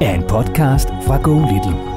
er en podcast fra Go Little.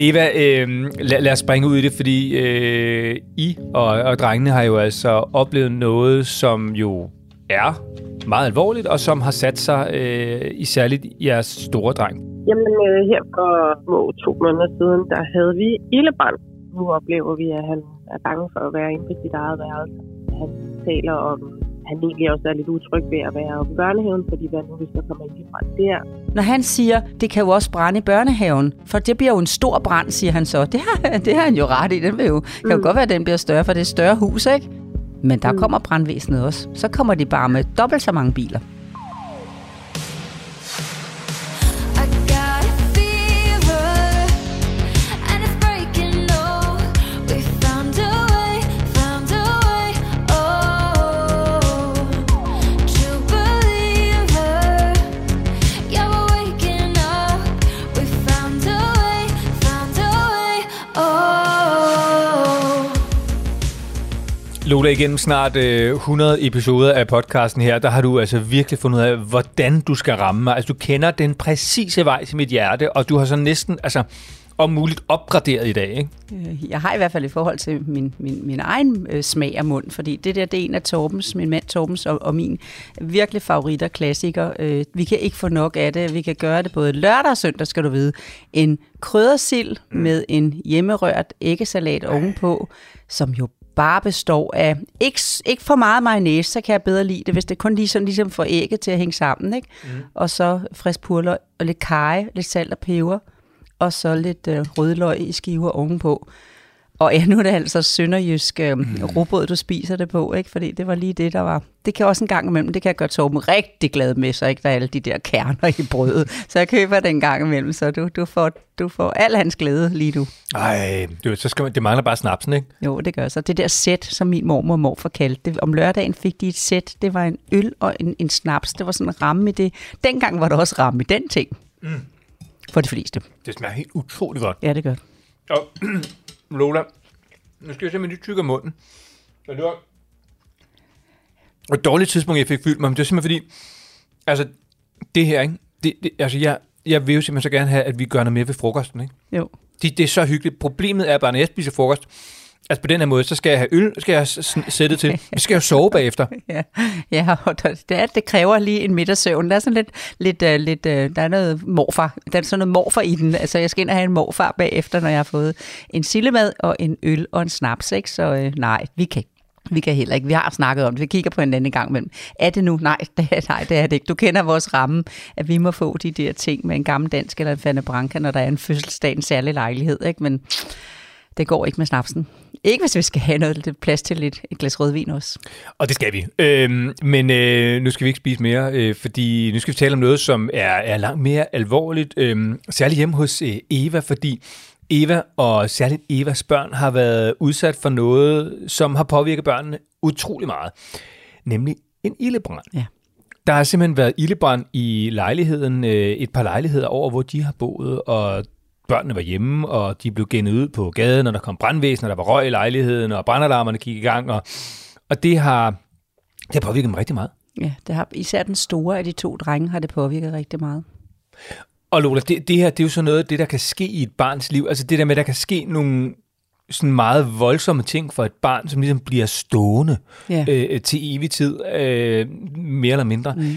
Eva, øh, lad, lad os springe ud i det, fordi øh, I og, og drengene har jo altså oplevet noget, som jo er meget alvorligt, og som har sat sig øh, i særligt jeres store dreng. Jamen, øh, her for små to måneder siden, der havde vi ildebrand. Nu oplever vi, at han er bange for at være inde på sit eget værelse. Han taler om han egentlig også er lidt utryg ved at være i børnehaven, fordi hvad nu, hvis der kommer fra der. Når han siger, det kan jo også brænde i børnehaven, for det bliver jo en stor brand, siger han så. Det har, det har han jo ret i. Den vil jo, mm. kan jo godt være, at den bliver større, for det er et større hus, ikke? Men der mm. kommer brandvæsenet også. Så kommer de bare med dobbelt så mange biler. Lola, igennem snart øh, 100 episoder af podcasten her, der har du altså virkelig fundet ud af, hvordan du skal ramme mig. Altså, du kender den præcise vej til mit hjerte, og du har så næsten, altså, om muligt opgraderet i dag, ikke? Øh, jeg har i hvert fald i forhold til min, min, min egen øh, smag af mund, fordi det der, det er en af Torbens, min mand Torbens og, og min virkelig favoritter, klassiker. Øh, vi kan ikke få nok af det. Vi kan gøre det både lørdag og søndag, skal du vide. En kryddersild mm. med en hjemmerørt æggesalat ovenpå, som jo bare består af ikke, ikke for meget mayonnaise, så kan jeg bedre lide det, hvis det kun lige sådan, ligesom får ægget til at hænge sammen. Ikke? Mm. Og så frisk purløg og lidt kaj, lidt salt og peber, og så lidt øh, rødløg i skiver ovenpå. Og ja, nu er det altså sønderjysk øh, mm. robrød, du spiser det på, ikke? Fordi det var lige det, der var. Det kan også en gang imellem, det kan jeg gøre Torben rigtig glad med, så ikke der er alle de der kerner i brødet. Så jeg køber den gang imellem, så du, du, får, du får al hans glæde lige nu. Ej, du, så skal man, det mangler bare snapsen, ikke? Jo, det gør så. Det der sæt, som min mormor og morfar kaldte det. Om lørdagen fik de et sæt. Det var en øl og en, en snaps. Det var sådan en ramme i det. Dengang var der også ramme i den ting. Mm. For de fleste. Det smager helt utroligt godt. Ja, det gør Og Lola, nu skal jeg simpelthen lige tykke munden. Men det var et dårligt tidspunkt, jeg fik fyldt mig, men det er simpelthen fordi, altså, det her, ikke? Det, det, altså, jeg, jeg vil jo simpelthen så gerne have, at vi gør noget mere ved frokosten, ikke? Jo. Det, det er så hyggeligt. Problemet er bare, når jeg spiser frokost, Altså på den her måde, så skal jeg have øl, skal jeg sætte til. Vi skal jo sove bagefter. ja, ja og det, det, det kræver lige en middagssøvn. Der er sådan lidt, lidt, uh, lidt uh, der er noget morfar. Der er sådan noget morfar i den. Altså jeg skal ind og have en morfar bagefter, når jeg har fået en sillemad og en øl og en snaps. Ikke? Så uh, nej, vi kan vi kan heller ikke. Vi har snakket om det. Vi kigger på en anden gang imellem. Er det nu? Nej, det er, nej, det er det ikke. Du kender vores ramme, at vi må få de der ting med en gammel dansk eller en Fanny Branca, når der er en fødselsdag, en særlig lejlighed. Ikke? Men det går ikke med snapsen. Ikke hvis vi skal have noget lidt plads til lidt et glas rødvin også. Og det skal vi. Øhm, men øh, nu skal vi ikke spise mere, øh, fordi nu skal vi tale om noget, som er, er langt mere alvorligt. Øh, særligt hjemme hos øh, Eva, fordi Eva og særligt Evas børn har været udsat for noget, som har påvirket børnene utrolig meget. Nemlig en ildebrand. Ja. Der har simpelthen været ildebrand i lejligheden, øh, et par lejligheder over, hvor de har boet, og børnene var hjemme, og de blev gennet ud på gaden, og der kom brandvæsen, og der var røg i lejligheden, og brandalarmerne gik i gang, og, og det har, det har påvirket dem rigtig meget. Ja, det har, især den store af de to drenge har det påvirket rigtig meget. Og Lola, det, det her, det er jo sådan noget, det der kan ske i et barns liv, altså det der med, at der kan ske nogle sådan meget voldsomme ting for et barn, som ligesom bliver stående Ja. øh, til evig tid, øh, mere eller mindre. Mm.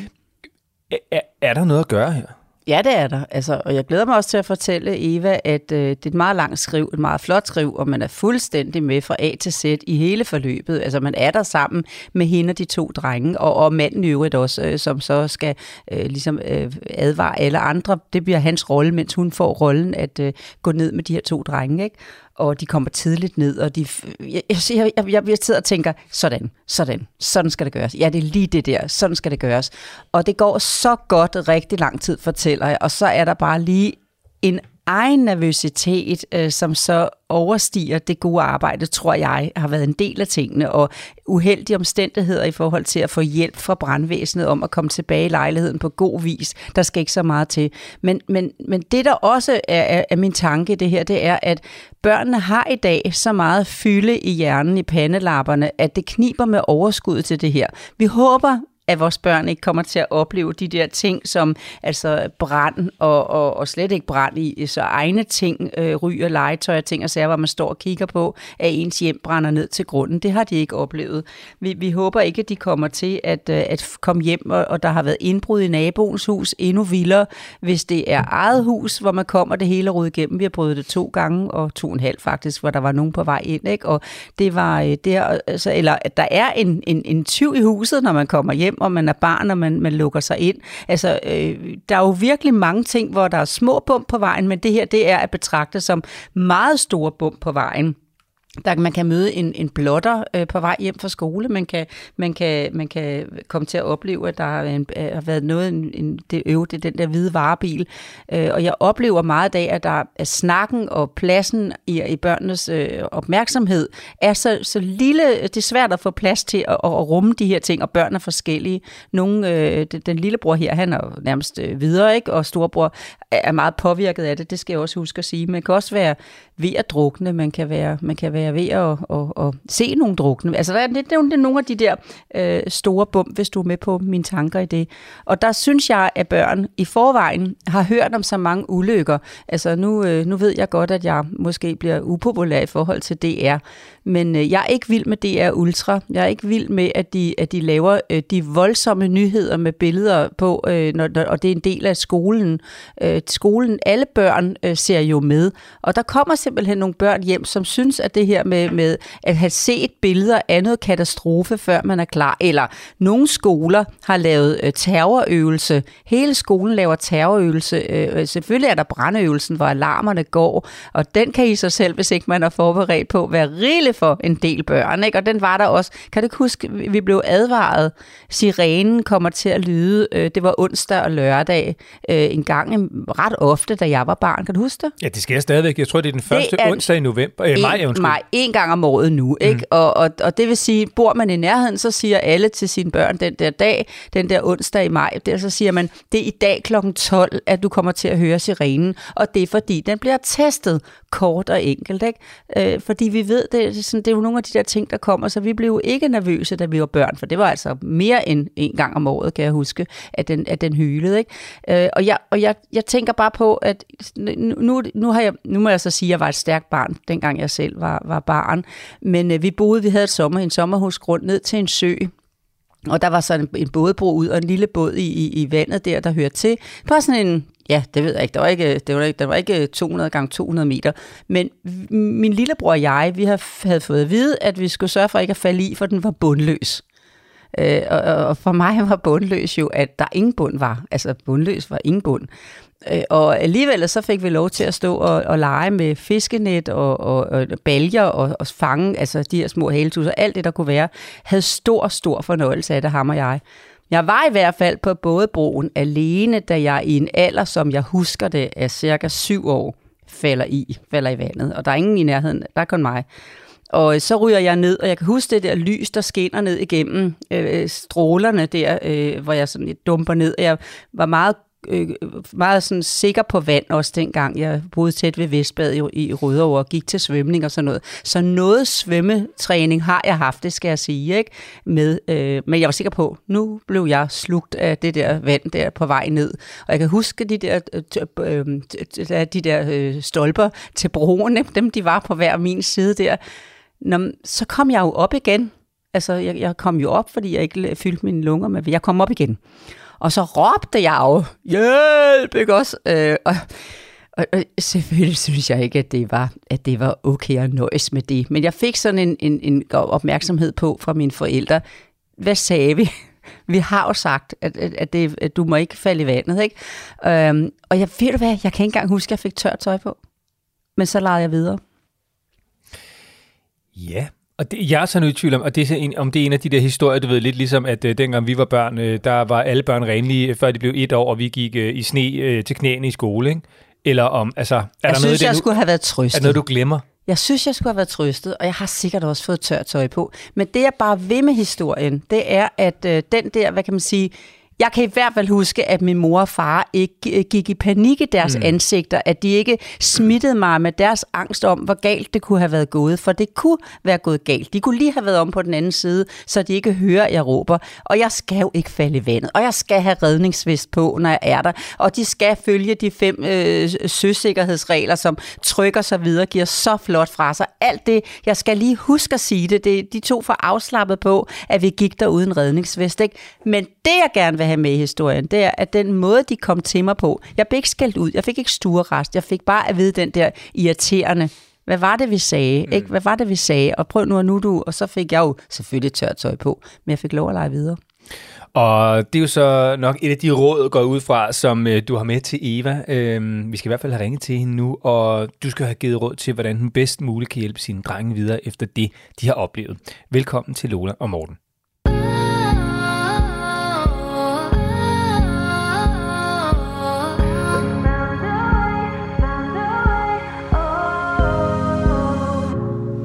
Er, er der noget at gøre her? Ja, det er der. Altså, og jeg glæder mig også til at fortælle Eva, at øh, det er et meget langt skriv, et meget flot skriv, og man er fuldstændig med fra A til Z i hele forløbet. Altså, man er der sammen med hende og de to drenge, og, og manden i øvrigt også, øh, som så skal øh, ligesom øh, advare alle andre. Det bliver hans rolle, mens hun får rollen at øh, gå ned med de her to drenge, ikke? Og de kommer tidligt ned, og de, jeg, jeg, jeg, jeg, jeg, sidder og tænker, sådan, sådan, sådan skal det gøres. Ja, det er lige det der, sådan skal det gøres. Og det går så godt rigtig lang tid, fortæller jeg, og så er der bare lige en egen nervøsitet, øh, som så overstiger det gode arbejde, tror jeg, har været en del af tingene, og uheldige omstændigheder i forhold til at få hjælp fra brandvæsenet om at komme tilbage i lejligheden på god vis. Der skal ikke så meget til. Men, men, men det, der også er, er, er min tanke i det her, det er, at børnene har i dag så meget fylde i hjernen, i pandelapperne, at det kniber med overskud til det her. Vi håber, at vores børn ikke kommer til at opleve de der ting, som altså brand og, og, og slet ikke brand i så egne ting, øh, ryger, legetøj og ting og sager, hvor man står og kigger på, at ens hjem brænder ned til grunden. Det har de ikke oplevet. Vi, vi håber ikke, at de kommer til at, øh, at komme hjem, og, og der har været indbrud i naboens hus, endnu vildere, hvis det er eget hus, hvor man kommer det hele ryddet igennem. Vi har prøvet det to gange, og to og en halv faktisk, hvor der var nogen på vej ind, ikke? og det var øh, der, altså, eller at der er en, en, en tyv i huset, når man kommer hjem, og man er barn, og man, man lukker sig ind. Altså, øh, der er jo virkelig mange ting, hvor der er små bump på vejen, men det her, det er at betragte som meget store bump på vejen. Der, man kan møde en, en blotter øh, på vej hjem fra skole. Man kan, man, kan, man kan komme til at opleve, at der har, en, øh, har været noget, en, en, det øv, det er den der hvide varebil. Øh, og jeg oplever meget af, at der er snakken og pladsen i, i børnenes øh, opmærksomhed er så, så lille, det er svært at få plads til at, at, at rumme de her ting, og børn er forskellige. Nogle, øh, den, den lillebror her, han er jo nærmest øh, videre, ikke? og storebror er meget påvirket af det, det skal jeg også huske at sige. Man kan også være ved at drukne, man kan være, man kan være ved at, at, at se nogle drukne. Altså, der er, det, er nogle af de der øh, store bum, hvis du er med på mine tanker i det. Og der synes jeg, at børn i forvejen har hørt om så mange ulykker. Altså, nu, øh, nu ved jeg godt, at jeg måske bliver upopulær i forhold til DR, men øh, jeg er ikke vild med DR Ultra. Jeg er ikke vild med, at de, at de laver øh, de voldsomme nyheder med billeder på, øh, når, når, og det er en del af skolen. Øh, Øh, skolen, alle børn øh, ser jo med, og der kommer simpelthen nogle børn hjem, som synes, at det her med, med at have set billeder af noget katastrofe, før man er klar, eller nogle skoler har lavet øh, terrorøvelse. Hele skolen laver terrorøvelse. Øh, øh selvfølgelig er der brandøvelsen, hvor alarmerne går, og den kan i sig selv, hvis ikke man er forberedt på, være rigelig for en del børn. Ikke? Og den var der også. Kan du ikke huske, vi blev advaret. Sirenen kommer til at lyde. Øh, det var onsdag og lørdag øh, en gang ret ofte, da jeg var barn. Kan du huske det? Ja, det sker stadigvæk. Jeg tror, det er den første er onsdag i november. Øh, maj, en, undskyld. maj, en gang om året nu. Ikke? Og, og, og det vil sige, bor man i nærheden, så siger alle til sine børn den der dag, den der onsdag i maj, der, så siger man, det er i dag kl. 12, at du kommer til at høre sirenen, og det er fordi, den bliver testet kort og enkelt. Ikke? Øh, fordi vi ved, det, er sådan, det er jo nogle af de der ting, der kommer, så vi blev jo ikke nervøse, da vi var børn, for det var altså mere end en gang om året, kan jeg huske, at den, at den hylede. Ikke? Øh, og jeg, og jeg, jeg tænker bare på, at nu, nu, har jeg, nu må jeg så sige, at jeg var et stærkt barn, dengang jeg selv var, var barn, men øh, vi boede, vi havde et sommer, en sommerhusgrund ned til en sø, og der var sådan en, en bådbro ud, og en lille båd i, i, i vandet der, der hørte til. Bare sådan en, ja, det ved jeg ikke, der var ikke, det var ikke, der var ikke 200 gange 200 meter. Men min lillebror og jeg, vi havde fået at vide, at vi skulle sørge for ikke at falde i, for den var bundløs. Øh, og, og for mig var bundløs jo, at der ingen bund var. Altså bundløs var ingen bund. Øh, og alligevel så fik vi lov til at stå og, og lege med fiskenet og, og, og baljer og, og fange, altså de her små haletusser, alt det der kunne være, havde stor, stor fornøjelse af det, ham og jeg. Jeg var i hvert fald på bådebroen alene, da jeg i en alder, som jeg husker det, er cirka syv år, falder i, falder i vandet. Og der er ingen i nærheden, der er kun mig. Og øh, så ryger jeg ned, og jeg kan huske det der lys, der skinner ned igennem øh, øh strålerne der, øh, hvor jeg sådan lidt dumper ned. Jeg var meget øh, meget sådan sikker på vand også dengang. Jeg boede tæt ved Vestbad i, i Rødovre og gik til svømning og sådan noget. Så noget svømmetræning har jeg haft, det skal jeg sige, ikke? Med, øh, men jeg var sikker på, nu blev jeg slugt af det der vand der på vej ned. Og jeg kan huske de der, øh, øh, de der øh, stolper til broen, dem de var på hver min side der. Nå, så kom jeg jo op igen. Altså, jeg, jeg kom jo op, fordi jeg ikke fyldte mine lunger med Jeg kom op igen. Og så råbte jeg jo, hjælp, ikke også? Øh, og, og, og selvfølgelig synes jeg ikke, at det var, at det var okay at nøjes med det. Men jeg fik sådan en, en, en opmærksomhed på fra mine forældre. Hvad sagde vi? Vi har jo sagt, at, at, at, det, at du må ikke falde i vandet. Ikke? Øhm, og jeg ved du hvad, jeg kan ikke engang huske, at jeg fik tørt tøj på. Men så lavede jeg videre. Ja, og det, jeg er så nu i tvivl om, og det er en, om det er en af de der historier, du ved, lidt ligesom, at øh, dengang vi var børn, øh, der var alle børn renlige, før de blev et år, og vi gik øh, i sne øh, til knæene i skole, ikke? Eller om, altså... Er jeg der synes, noget, jeg du, skulle have været trøstet. Er noget, du glemmer? Jeg synes, jeg skulle have været trøstet, og jeg har sikkert også fået tørt tøj på. Men det, jeg bare ved med historien, det er, at øh, den der, hvad kan man sige, jeg kan i hvert fald huske, at min mor og far ikke gik i panik i deres mm. ansigter, at de ikke smittede mig med deres angst om, hvor galt det kunne have været gået, for det kunne være gået galt. De kunne lige have været om på den anden side, så de ikke hører, at jeg råber. Og jeg skal jo ikke falde i vandet, og jeg skal have redningsvest på, når jeg er der, og de skal følge de fem øh, søsikkerhedsregler, som trykker sig videre, giver så flot fra sig. Alt det, jeg skal lige huske at sige det, det de to for afslappet på, at vi gik der uden redningsvest. Ikke? Men det, jeg gerne vil vil have med i historien, det er, at den måde, de kom til mig på, jeg blev ikke skældt ud, jeg fik ikke stuerrest, jeg fik bare at vide den der irriterende, hvad var det, vi sagde? Mm. Ikke? Hvad var det, vi sagde? Og prøv nu at nu du. Og så fik jeg jo selvfølgelig tørt tøj på, men jeg fik lov at lege videre. Og det er jo så nok et af de råd, går ud fra, som øh, du har med til Eva. Øhm, vi skal i hvert fald have ringet til hende nu, og du skal have givet råd til, hvordan hun bedst muligt kan hjælpe sine drenge videre efter det, de har oplevet. Velkommen til Lola og Morten.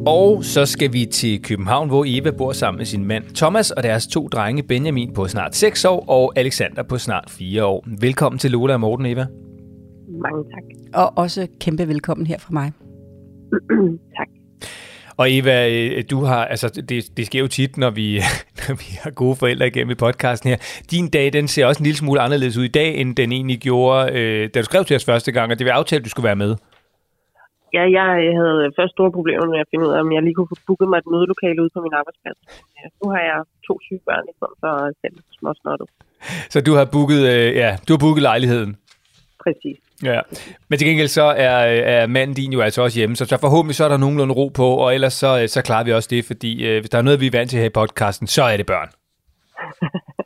Og så skal vi til København, hvor Eva bor sammen med sin mand Thomas og deres to drenge Benjamin på snart 6 år og Alexander på snart 4 år. Velkommen til Lola og Morten, Eva. Mange tak. Og også kæmpe velkommen her fra mig. tak. Og Eva, øh, du har, altså det, det sker jo tit, når vi, når vi har gode forældre igennem i podcasten her. Din dag, den ser også en lille smule anderledes ud i dag, end den egentlig gjorde, øh, da du skrev til os første gang, og det var aftalt, at du skulle være med. Ja, jeg havde først store problemer med at finde ud af, om jeg lige kunne få booket mig et mødelokale ude på min arbejdsplads. Ja, nu har jeg to syge børn i stedet for selv småsnottet. Så du har booket, øh, ja, du har booket lejligheden? Præcis. Ja, men til gengæld så er, er manden din jo altså også hjemme, så, så forhåbentlig så er der nogenlunde ro på, og ellers så, så klarer vi også det, fordi øh, hvis der er noget, vi er vant til her i podcasten, så er det børn.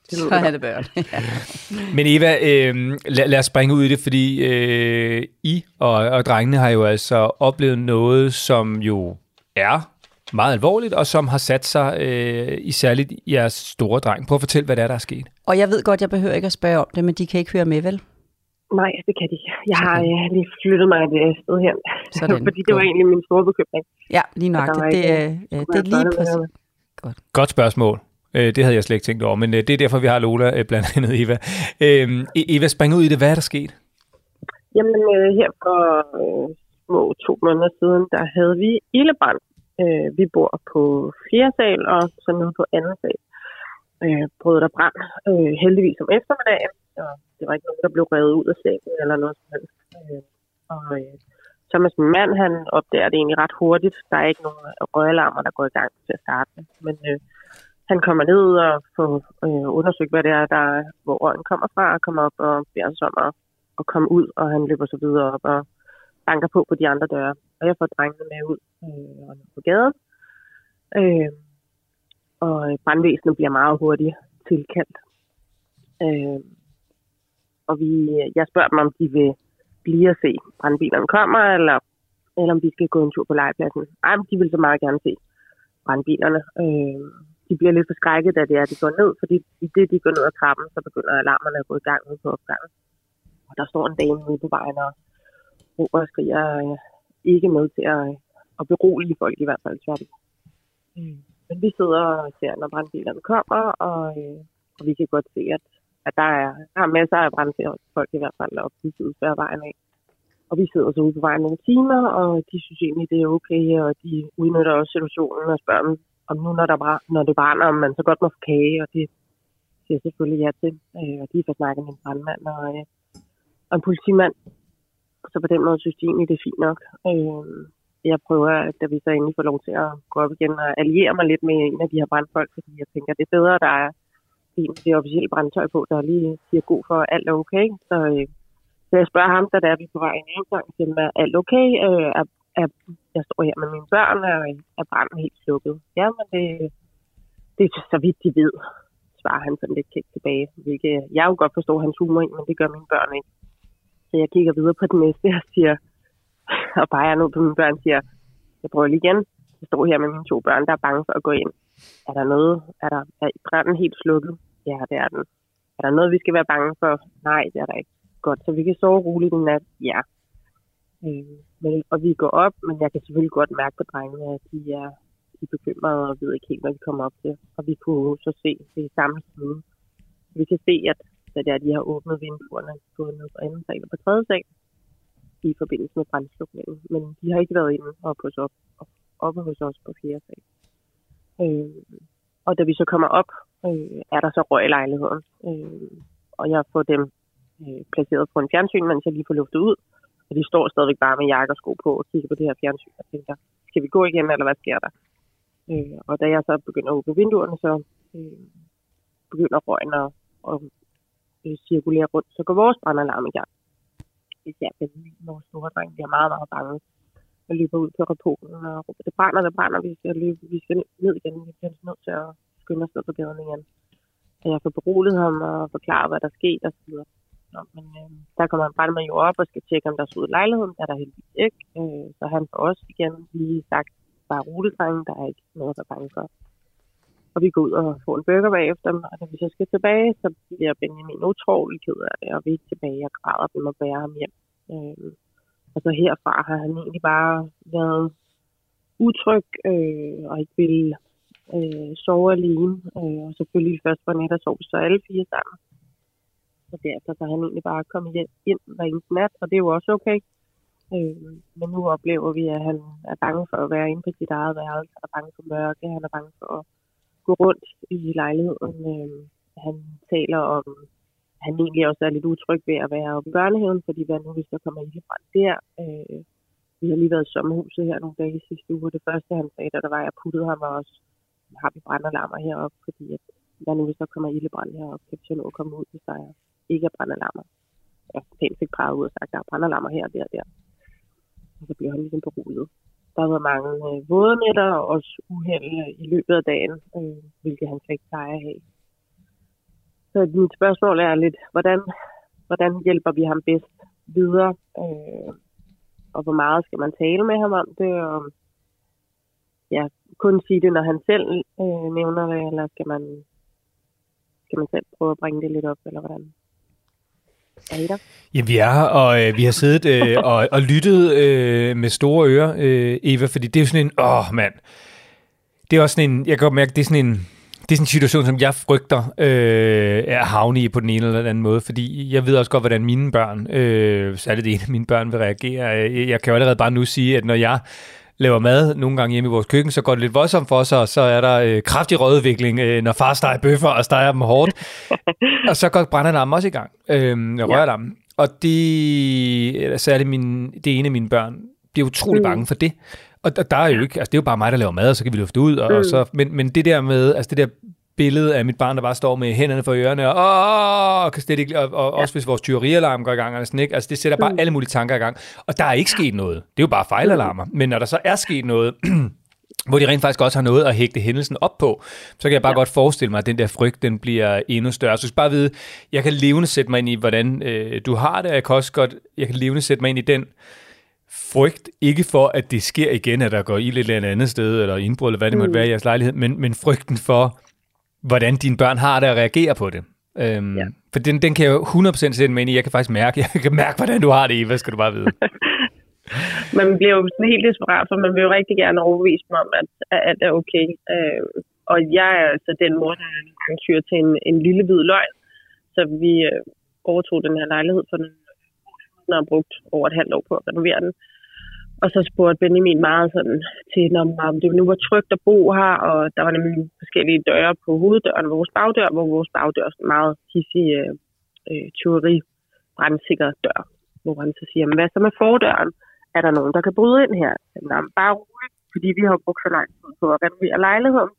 Så er det børn. Men Eva, øh, lad, lad os springe ud i det, fordi øh, I og, og drengene har jo altså oplevet noget, som jo er meget alvorligt, og som har sat sig øh, i særligt jeres store dreng. Prøv at fortælle, hvad det er, der er sket. Og jeg ved godt, jeg behøver ikke at spørge om det, men de kan ikke høre med, vel? Nej, det kan de ikke. Jeg har øh, lige flyttet mig et sted her, Sådan. fordi det var egentlig min store bekymring. Ja, lige nok. Det, det, øh, det er lige præcis. Godt. Godt spørgsmål. Øh, det havde jeg slet ikke tænkt over, men øh, det er derfor, vi har Lola øh, blandt andet, Eva. Øhm, e-, Eva, spring ud i det. Hvad er der sket? Jamen, øh, her for øh, små to måneder siden, der havde vi ildebrand. Øh, vi bor på fjerde sal, og så nede på anden sal brød der brand. Heldigvis om eftermiddagen, og det var ikke nogen, der blev revet ud af sengen eller noget som helst. Og Thomas, min mand, han opdager det egentlig ret hurtigt. Der er ikke nogen røgalarmer, der går i gang til at starte. Men øh, han kommer ned og får øh, undersøgt, hvad det er, der, hvor røgen kommer fra, og kommer op og beder os om at, at komme ud, og han løber så videre op og banker på på de andre døre. Og jeg får drengene med ud øh, på gaden. Øh, og brandvæsenet bliver meget hurtigt tilkaldt. Øh, og vi, jeg spørger dem, om de vil blive at se brandbilerne kommer, eller, eller om de skal gå en tur på legepladsen. Ej, de vil så meget gerne se brandbilerne. Øh, de bliver lidt forskrækket, da det er, at de går ned, fordi i det, de går ned ad trappen, så begynder alarmerne at gå i gang ude på opgangen. Og der står en dame ude på vejen og råber og skriger øh, ikke med til at, at berolige folk i hvert fald. Tværtigt. Mm. Men vi sidder og ser, når brandbilerne kommer, og, øh, og vi kan godt se, at at der er, der er masser af brandfolk i hvert fald, og de sidder vejen af. Og vi sidder så ude på vejen nogle timer, og de synes egentlig, det er okay, og de udnytter også situationen og spørger dem, om nu, når, der var, når det brænder, om man så godt må få kage, og det siger selvfølgelig ja til. Øh, og de får snakket med en brandmand og, øh, og en politimand. Så på den måde synes de egentlig, det er fint nok. Øh, jeg prøver, da vi så endelig får lov til at gå op igen og alliere mig lidt med en af de her brandfolk, fordi jeg tænker, det er bedre, der er en det officielle brandtøj på, der lige siger god for, at alt er okay. Så, øh, så jeg spørger ham, da der er vi på vej en gang til, er alt okay? Øh, er, at jeg står her med mine børn, og er branden helt slukket? Ja, men det, det er så vidt de ved, svarer han sådan lidt kægt tilbage. Hvilket jeg jo godt forstår hans humor i, men det gør mine børn ikke. Så jeg kigger videre på den næste og siger, og peger nu på mine børn og siger, jeg prøver lige igen. Jeg står her med mine to børn, der er bange for at gå ind. Er der noget? Er, der, er branden helt slukket? Ja, det er den. Er der noget, vi skal være bange for? Nej, det er der ikke. Godt, så vi kan sove roligt en nat? Ja. Øh, men, og vi går op, men jeg kan selvfølgelig godt mærke på drengene, at de er, de er bekymrede og ved ikke helt, hvad de kommer op til. Og vi kunne så se det samme side. Vi kan se, at da det er, de har åbnet vinduerne, på ned på anden sal og på tredje sal, i forbindelse med brændslukningen. Men de har ikke været inde og på op, oppe hos os på fjerde sal. Øh, og da vi så kommer op, øh, er der så røg i lejligheden. Øh, og jeg får dem øh, placeret på en fjernsyn, mens jeg lige får luftet ud. Og de står stadigvæk bare med jakke og sko på og kigger på det her fjernsyn og tænker, skal vi gå igen, eller hvad sker der? Øh, og da jeg så begynder at åbne vinduerne, så øh, begynder røgen at, at øh, cirkulere rundt. Så går vores brandalarm i gang. Især den vores store dreng bliver meget, meget bange. og løber ud på rapporten og råber, det brænder, det brænder, vi skal, løbe, vi skal ned igen, vi bliver nødt til at skynde os ned på gaden igen. Og jeg får beroliget ham og forklare, hvad der sker og så videre om, men øh, der kommer en brandmand jo op og skal tjekke, om der er ud i lejligheden. er der heldigvis ikke. Øh, så han får også igen lige sagt, bare roligt, der er ikke noget, der er bange for. Og vi går ud og får en burger bagefter, og da vi så skal tilbage, så bliver Benjamin utrolig ked af det, og vi er tilbage og græder dem og bærer ham hjem. Øh, og så herfra har han egentlig bare været utryg øh, og ikke vil øh, sove alene. Øh, og selvfølgelig først på net og sove så alle fire sammen. Så derfor så han egentlig bare kommet ind hver eneste nat, og det er jo også okay. Øh, men nu oplever vi, at han er bange for at være inde på sit eget værelse, han er bange for mørke, han er bange for at gå rundt i lejligheden. Øh, han taler om, at han egentlig også er lidt utryg ved at være oppe i børnehaven, fordi hvad nu hvis der kommer ildebrand der? Øh, vi har lige været i sommerhuset her nogle dage sidste uge, det første han sagde, da der var, at jeg puttede ham var også, har vi brandalarmer heroppe, fordi at, hvad nu hvis der kommer ildebrand heroppe, kan vi så nå at komme ud, hvis der ikke er brandalarmer. Ja, pænt fik peget ud og sagt, at der er brandalarmer her og der og der. Og så bliver han ligesom beroliget. Der har været mange øh, vådenætter og også uheld øh, i løbet af dagen, øh, hvilket han slet ikke plejer at have. Så mit spørgsmål er lidt, hvordan, hvordan hjælper vi ham bedst videre? Øh, og hvor meget skal man tale med ham om det? Og, ja, kun sige det, når han selv øh, nævner det, eller skal man, skal man selv prøve at bringe det lidt op, eller hvordan? Er Ja, vi er her, og øh, vi har siddet øh, og, og lyttet øh, med store ører, øh, Eva, fordi det er jo sådan en, åh mand, det er også sådan en, jeg kan godt mærke, det er sådan en, det er sådan en situation, som jeg frygter øh, er havne i på den ene eller den anden måde, fordi jeg ved også godt, hvordan mine børn, øh, særligt det ene af mine børn, vil reagere. Jeg kan jo allerede bare nu sige, at når jeg laver mad nogle gange hjemme i vores køkken, så går det lidt voldsomt for sig, og så er der øh, kraftig rødudvikling, øh, når far steger bøffer og steger dem hårdt. og så går brændalarmen også i gang, øh, røralarmen. Ja. Og det, særligt min, det ene af mine børn, bliver utrolig mm. bange for det. Og der er jo ikke, altså det er jo bare mig, der laver mad, og så kan vi lufte ud, og, mm. og så, men, men det der med, altså det der billede af mit barn, der bare står med hænderne for ørerne, og, og, kan slet ikke, og, og ja. også hvis vores tyverialarm går i gang, sådan, ikke? altså det sætter bare mm. alle mulige tanker i gang. Og der er ikke sket noget. Det er jo bare fejlalarmer. Mm. Men når der så er sket noget, hvor de rent faktisk også har noget at hægte hændelsen op på, så kan jeg bare ja. godt forestille mig, at den der frygt, den bliver endnu større. Så jeg skal bare vide, jeg kan levende sætte mig ind i, hvordan øh, du har det, jeg kan også godt, jeg kan levende sætte mig ind i den frygt, ikke for, at det sker igen, at der går i et eller andet sted, eller indbrud, eller hvad det mm. måtte være i jeres lejlighed, men, men frygten for, hvordan dine børn har det at reagere på det. Øhm, ja. For den, den kan jeg jo 100% sætte mig ind i. Jeg kan faktisk mærke, jeg kan mærke, hvordan du har det, Eva, skal du bare vide. man bliver jo sådan helt desperat, for man vil jo rigtig gerne overbevise mig om, at, at alt er okay. Øh, og jeg er altså den mor, der tyrer til en, en lille hvid løgn, Så vi øh, overtog den her lejlighed for den og har brugt over et halvt år på at renovere den. Og så spurgte Benjamin meget sådan til, om det nu var trygt at bo her, og der var nemlig forskellige døre på hoveddøren og vores bagdør, hvor vores bagdør er meget hissig øh, teori tyveri brandsikker dør, hvor han så siger, hvad så med fordøren? Er der nogen, der kan bryde ind her? Jamen, bare roligt, fordi vi har brugt så lang tid på at renovere lejligheden.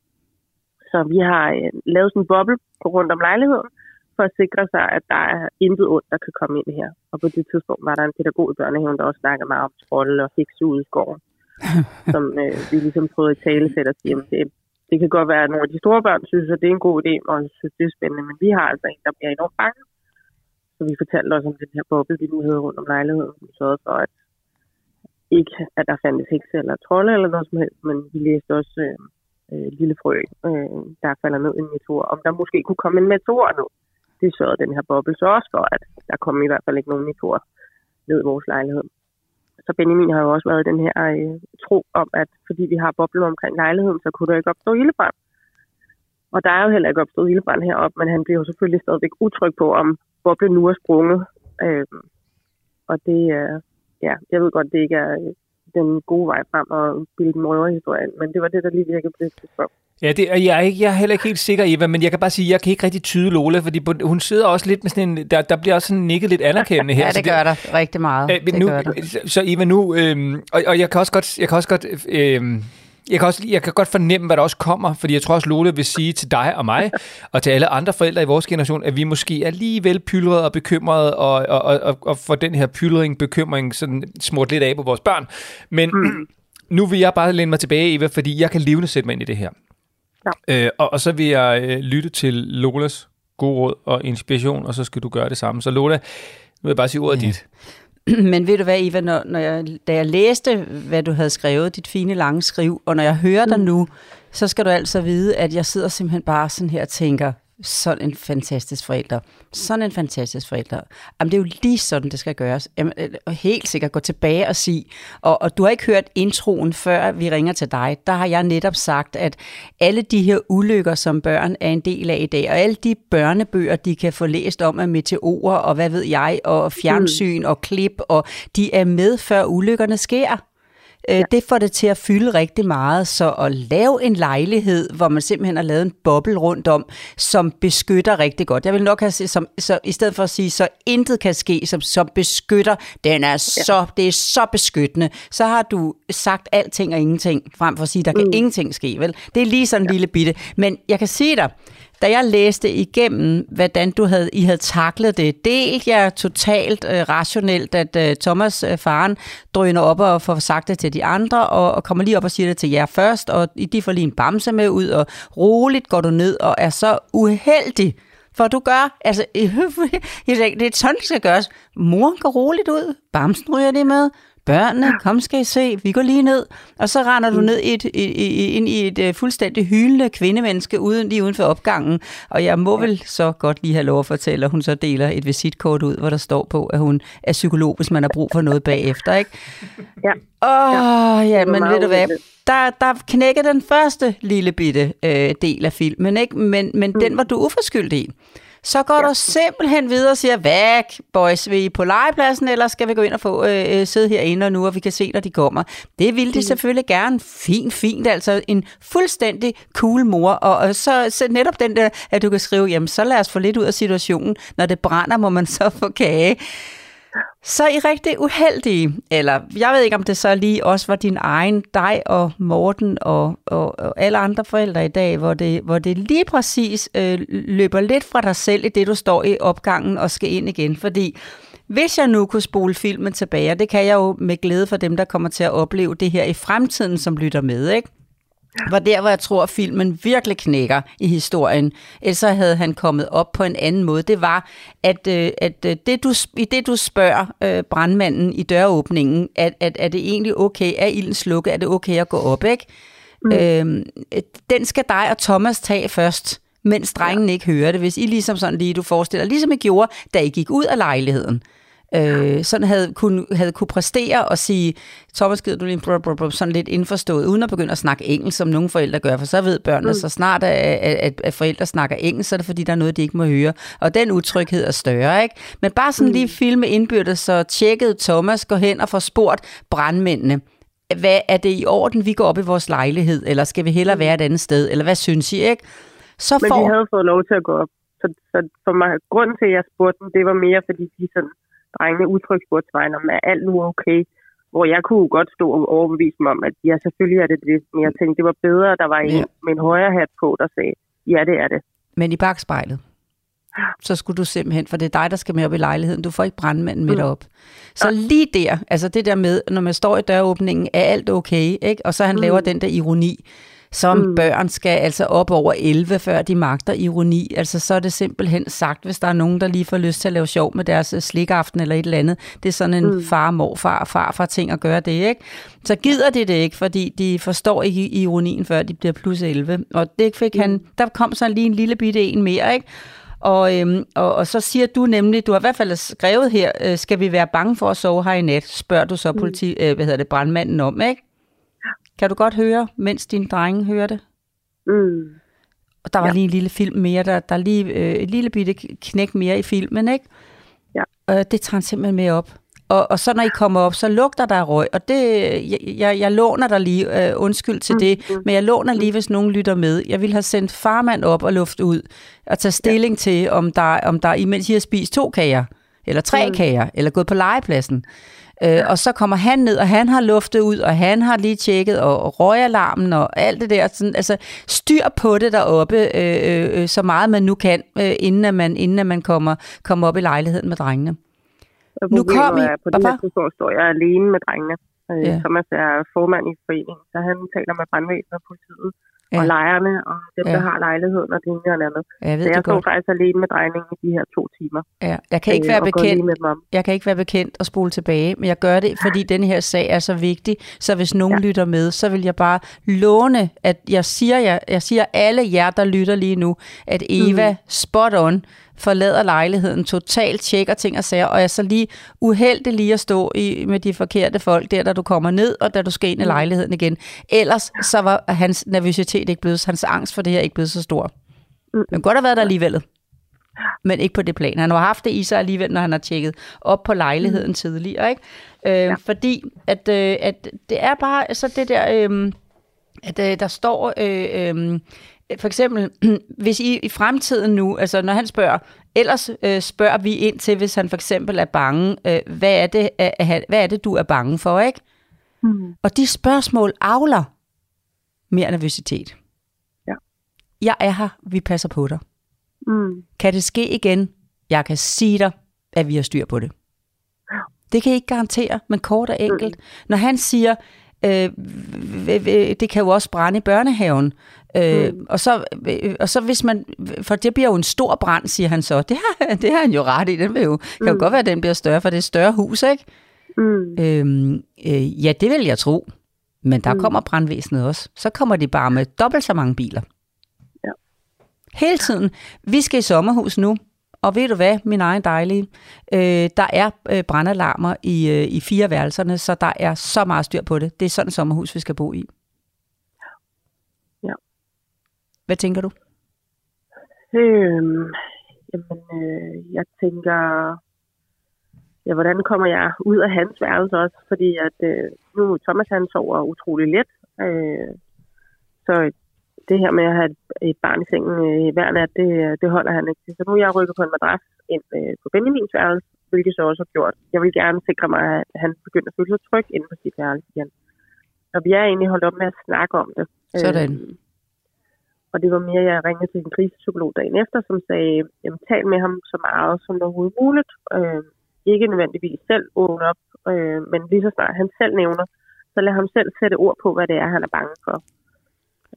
Så vi har øh, lavet sådan en boble på rundt om lejligheden, for at sikre sig, at der er intet ondt, der kan komme ind her. Og på det tidspunkt var der en pædagog i børnehaven, der også snakkede meget om trolde og fikse ud i skoven, som øh, vi ligesom prøvede i tale til at sige, det, det kan godt være, at nogle af de store børn synes, at det er en god idé, og synes, det er spændende, men vi har altså en, der bliver enormt bange. Så vi fortalte også om den her boble, vi nu havde rundt om lejligheden, som sørgede for, at ikke, at der fandtes hekse eller trolde eller noget som helst, men vi læste også øh, øh, Lille Frø, øh, der falder ned i en meteor, om der måske kunne komme en meteor nu det sørgede den her boble så også for, at der kom i hvert fald ikke nogen nitor ned i vores lejlighed. Så Benjamin har jo også været i den her øh, tro om, at fordi vi har boblen omkring lejligheden, så kunne der ikke opstå ildebrand. Og der er jo heller ikke opstået ildebrand heroppe, men han bliver jo selvfølgelig stadigvæk utryg på, om boblen nu er sprunget. Øh, og det, øh, ja, jeg ved godt, det ikke er øh, den gode vej frem og bilde den røverhistorien, men det var det, der lige virkede på det tidspunkt. Ja, det, jeg, er ikke, jeg er heller ikke helt sikker, Eva, men jeg kan bare sige, at jeg kan ikke rigtig tyde Lola, fordi hun sidder også lidt med sådan en, der, der bliver også sådan nikket lidt anerkendende her. ja, det, det gør der rigtig meget. Øh, det nu, gør der. Så Eva, nu, øh, og, og jeg kan også godt, jeg kan også godt øh, jeg kan, også, jeg kan godt fornemme, hvad der også kommer, fordi jeg tror også, Lola vil sige til dig og mig, og til alle andre forældre i vores generation, at vi måske er alligevel pyldrede og bekymrede, og, og, og, og, og for den her pyldring, bekymring, sådan smurt lidt af på vores børn. Men mm. nu vil jeg bare læne mig tilbage, Eva, fordi jeg kan levende sætte mig ind i det her. Ja. Øh, og, og så vil jeg øh, lytte til Lolas gode råd og inspiration, og så skal du gøre det samme. Så Lola, nu vil jeg bare sige ordet ja. dit. Men ved du hvad, Eva, når, når jeg, da jeg læste, hvad du havde skrevet, dit fine lange skriv, og når jeg hører dig mm. nu, så skal du altså vide, at jeg sidder simpelthen bare sådan her og tænker, sådan en fantastisk forælder. Sådan en fantastisk forælder. Jamen, det er jo lige sådan, det skal gøres. Jamen, øh, helt sikkert gå tilbage og sige, og, og du har ikke hørt introen, før vi ringer til dig. Der har jeg netop sagt, at alle de her ulykker, som børn er en del af i dag, og alle de børnebøger, de kan få læst om af meteorer, og hvad ved jeg, og fjernsyn og klip, og de er med, før ulykkerne sker. Øh, ja. Det får det til at fylde rigtig meget, så at lave en lejlighed, hvor man simpelthen har lavet en boble rundt om, som beskytter rigtig godt. Jeg vil nok have som, så i stedet for at sige, så intet kan ske, som, som beskytter, den er ja. så, det er så beskyttende, så har du sagt alting og ingenting, frem for at sige, der kan mm. ingenting ske, vel? Det er lige sådan en ja. lille bitte. Men jeg kan sige dig, da jeg læste igennem, hvordan du havde, I havde taklet det, delte jeg totalt øh, rationelt, at øh, Thomas, øh, faren, drøner op og får sagt det til de andre, og, og kommer lige op og siger det til jer først, og de får lige en bamse med ud, og roligt går du ned og er så uheldig, for du gør, altså, det er sådan, det skal gøres. Mor går roligt ud, bamsen ryger det med, børnene, kom skal I se, vi går lige ned. Og så render du mm. ned i et, i, i, ind i et uh, fuldstændig hyldende kvindemenneske uden, lige uden for opgangen. Og jeg må vel så godt lige have lov at fortælle, at hun så deler et visitkort ud, hvor der står på, at hun er psykolog, hvis man har brug for noget bagefter, ikke? Ja. Åh, oh, ja, ja men ved du hvad? Der, der knækkede den første lille bitte øh, del af filmen, ikke? Men, men mm. den var du uforskyldt i. Så går ja. du simpelthen videre og siger, hvad boys, vil I på legepladsen, eller skal vi gå ind og få øh, øh sidde herinde og nu, og vi kan se, når de kommer? Det vil de mm. selvfølgelig gerne. Fint, fint. Altså en fuldstændig cool mor. Og, og så, så netop den der, at du kan skrive, jamen så lad os få lidt ud af situationen. Når det brænder, må man så få kage. Så er I rigtig uheldige, eller jeg ved ikke, om det så lige også var din egen, dig og Morten og, og, og alle andre forældre i dag, hvor det, hvor det lige præcis øh, løber lidt fra dig selv i det, du står i opgangen og skal ind igen. Fordi hvis jeg nu kunne spole filmen tilbage, og det kan jeg jo med glæde for dem, der kommer til at opleve det her i fremtiden, som lytter med, ikke? Var der, hvor jeg tror, at filmen virkelig knækker i historien. Ellers havde han kommet op på en anden måde. Det var, at, øh, at øh, det, du, i det du spørger øh, brandmanden i døråbningen, at, at er det egentlig okay, er ilden slukket, er det okay at gå op, ikke? Mm. Øhm, den skal dig og Thomas tage først, mens drengen ja. ikke hører det. Hvis I ligesom sådan lige, du forestiller, ligesom I gjorde, da I gik ud af lejligheden. Øh, sådan havde kunne, havde kunne præstere og sige, Thomas, gider du lige brub, brub, brub, sådan lidt indforstået, uden at begynde at snakke engelsk, som nogle forældre gør, for så ved børnene, mm. så snart at, at, at forældre snakker engelsk, så er det fordi, der er noget, de ikke må høre. Og den utryghed er større, ikke? Men bare sådan mm. lige filme indbyrdes, så tjekkede Thomas, går hen og får spurgt brandmændene, hvad er det i orden, vi går op i vores lejlighed, eller skal vi hellere mm. være et andet sted, eller hvad synes I, ikke? Så Men får... de havde fået lov til at gå op. Så, så for mig, grunden til, at jeg spurgte dem, det var mere, fordi de sådan, drengene mig, om er alt nu okay? Hvor jeg kunne godt stå og overbevise mig om, at ja, selvfølgelig er det det. Men jeg tænkte, det var bedre, at der var en ja. med en højre hat på, der sagde, ja, det er det. Men i bagspejlet? så skulle du simpelthen, for det er dig, der skal med op i lejligheden. Du får ikke brandmanden med mm. op. Så lige der, altså det der med, når man står i døråbningen, er alt okay, ikke? Og så han mm. laver den der ironi, som mm. børn skal altså op over 11, før de magter ironi. Altså så er det simpelthen sagt, hvis der er nogen, der lige får lyst til at lave sjov med deres øh, slikaften eller et eller andet. Det er sådan en mm. far, morfar og farfar ting at gøre det, ikke? Så gider de det ikke, fordi de forstår ikke ironien, før de bliver plus 11. Og det fik mm. han, der kom så lige en lille bitte en mere, ikke? Og, øhm, og, og så siger du nemlig, du har i hvert fald skrevet her, øh, skal vi være bange for at sove her i nat, spørger du så mm. politi, øh, hvad hedder det, brandmanden om, ikke? Kan du godt høre, mens din drenge hører det? Mm. Og der var ja. lige en lille film mere, der, der er lige øh, et lille bitte knæk mere i filmen, ikke? Ja. Øh, det tager han simpelthen med op. Og, og så når I kommer op, så lugter der røg, og det, jeg, jeg, jeg låner dig lige, øh, undskyld til mm, det, mm. men jeg låner lige, hvis nogen lytter med. Jeg vil have sendt farmand op og luft ud, og tage stilling ja. til, om der, om der imens I har spist to kager, eller tre mm. kager, eller gået på legepladsen. Øh, og så kommer han ned, og han har luftet ud, og han har lige tjekket, og, og røgalarmen og alt det der. Sådan, altså styr på det deroppe, øh, øh, øh, så meget man nu kan, øh, inden, at man, inden at man kommer, kommer op i lejligheden med drengene. nu kom I... Er, på det her tidspunkt står jeg alene med drengene. Øh, ja. Thomas er formand i foreningen, så han taler med brandvæsenet og politiet ja. og lejerne, og dem, ja. der har lejligheden, og det ene og andet. Ja, jeg ved så jeg står faktisk alene med drejningen i de her to timer. Ja. Jeg, kan ikke øh, være bekendt, jeg kan ikke være bekendt at spole tilbage, men jeg gør det, fordi denne her sag er så vigtig, så hvis nogen ja. lytter med, så vil jeg bare låne, at jeg siger, jeg, jeg siger alle jer, der lytter lige nu, at Eva mm. spot on, forlader lejligheden, totalt tjekker ting og sager, og er så lige uheldig lige at stå i, med de forkerte folk der, da du kommer ned, og da du skal ind i mm. lejligheden igen. Ellers så var hans nervøsitet ikke blevet, hans angst for det her ikke blevet så stor. Mm. Men godt have været der alligevel. Men ikke på det plan. Han har haft det i sig alligevel, når han har tjekket op på lejligheden mm. tidligere. Ikke? Øh, ja. Fordi at, øh, at det er bare så det der, øh, at øh, der står... Øh, øh, for eksempel, hvis I i fremtiden nu, altså når han spørger, ellers øh, spørger vi ind til, hvis han for eksempel er bange, øh, hvad, er det, øh, hvad er det, du er bange for, ikke? Mm. Og de spørgsmål avler mere nervøsitet. Ja. Jeg er her, vi passer på dig. Mm. Kan det ske igen? Jeg kan sige dig, at vi har styr på det. Det kan jeg ikke garantere, men kort og enkelt. Mm. Når han siger, øh, det kan jo også brænde i børnehaven, Øh, mm. og, så, øh, og så hvis man, for det bliver jo en stor brand, siger han så. Det har, det har han jo ret i. Den vil jo, mm. kan jo mm. godt være, at den bliver større, for det er et større hus, ikke? Mm. Øhm, øh, ja, det vil jeg tro. Men der mm. kommer brandvæsenet også. Så kommer de bare med dobbelt så mange biler. Ja. Hele tiden. Vi skal i sommerhus nu. Og ved du hvad, min egen dejlige, øh, der er øh, brandalarmer i, øh, i fire værelserne, så der er så meget styr på det. Det er sådan et sommerhus, vi skal bo i. Hvad tænker du? Øhm, jamen, øh, jeg tænker, ja, hvordan kommer jeg ud af hans værelse også? Fordi at øh, nu Thomas han sover utrolig let. Øh, så det her med at have et barn i sengen øh, hver nat, det, det holder han ikke Så nu er jeg rykket på en madras ind øh, på Benjamins værelse, hvilket så også har gjort. Jeg vil gerne sikre mig, at han begynder at føle sig tryg inde på sit værelse igen. Og vi er egentlig holdt op med at snakke om det. Sådan. Øh, og det var mere, jeg ringede til en krisepsykolog dagen efter, som sagde, jamen, tal med ham så meget som det overhovedet muligt. Øh, ikke nødvendigvis selv åbne op, øh, men lige så snart han selv nævner, så lad ham selv sætte ord på, hvad det er, han er bange for.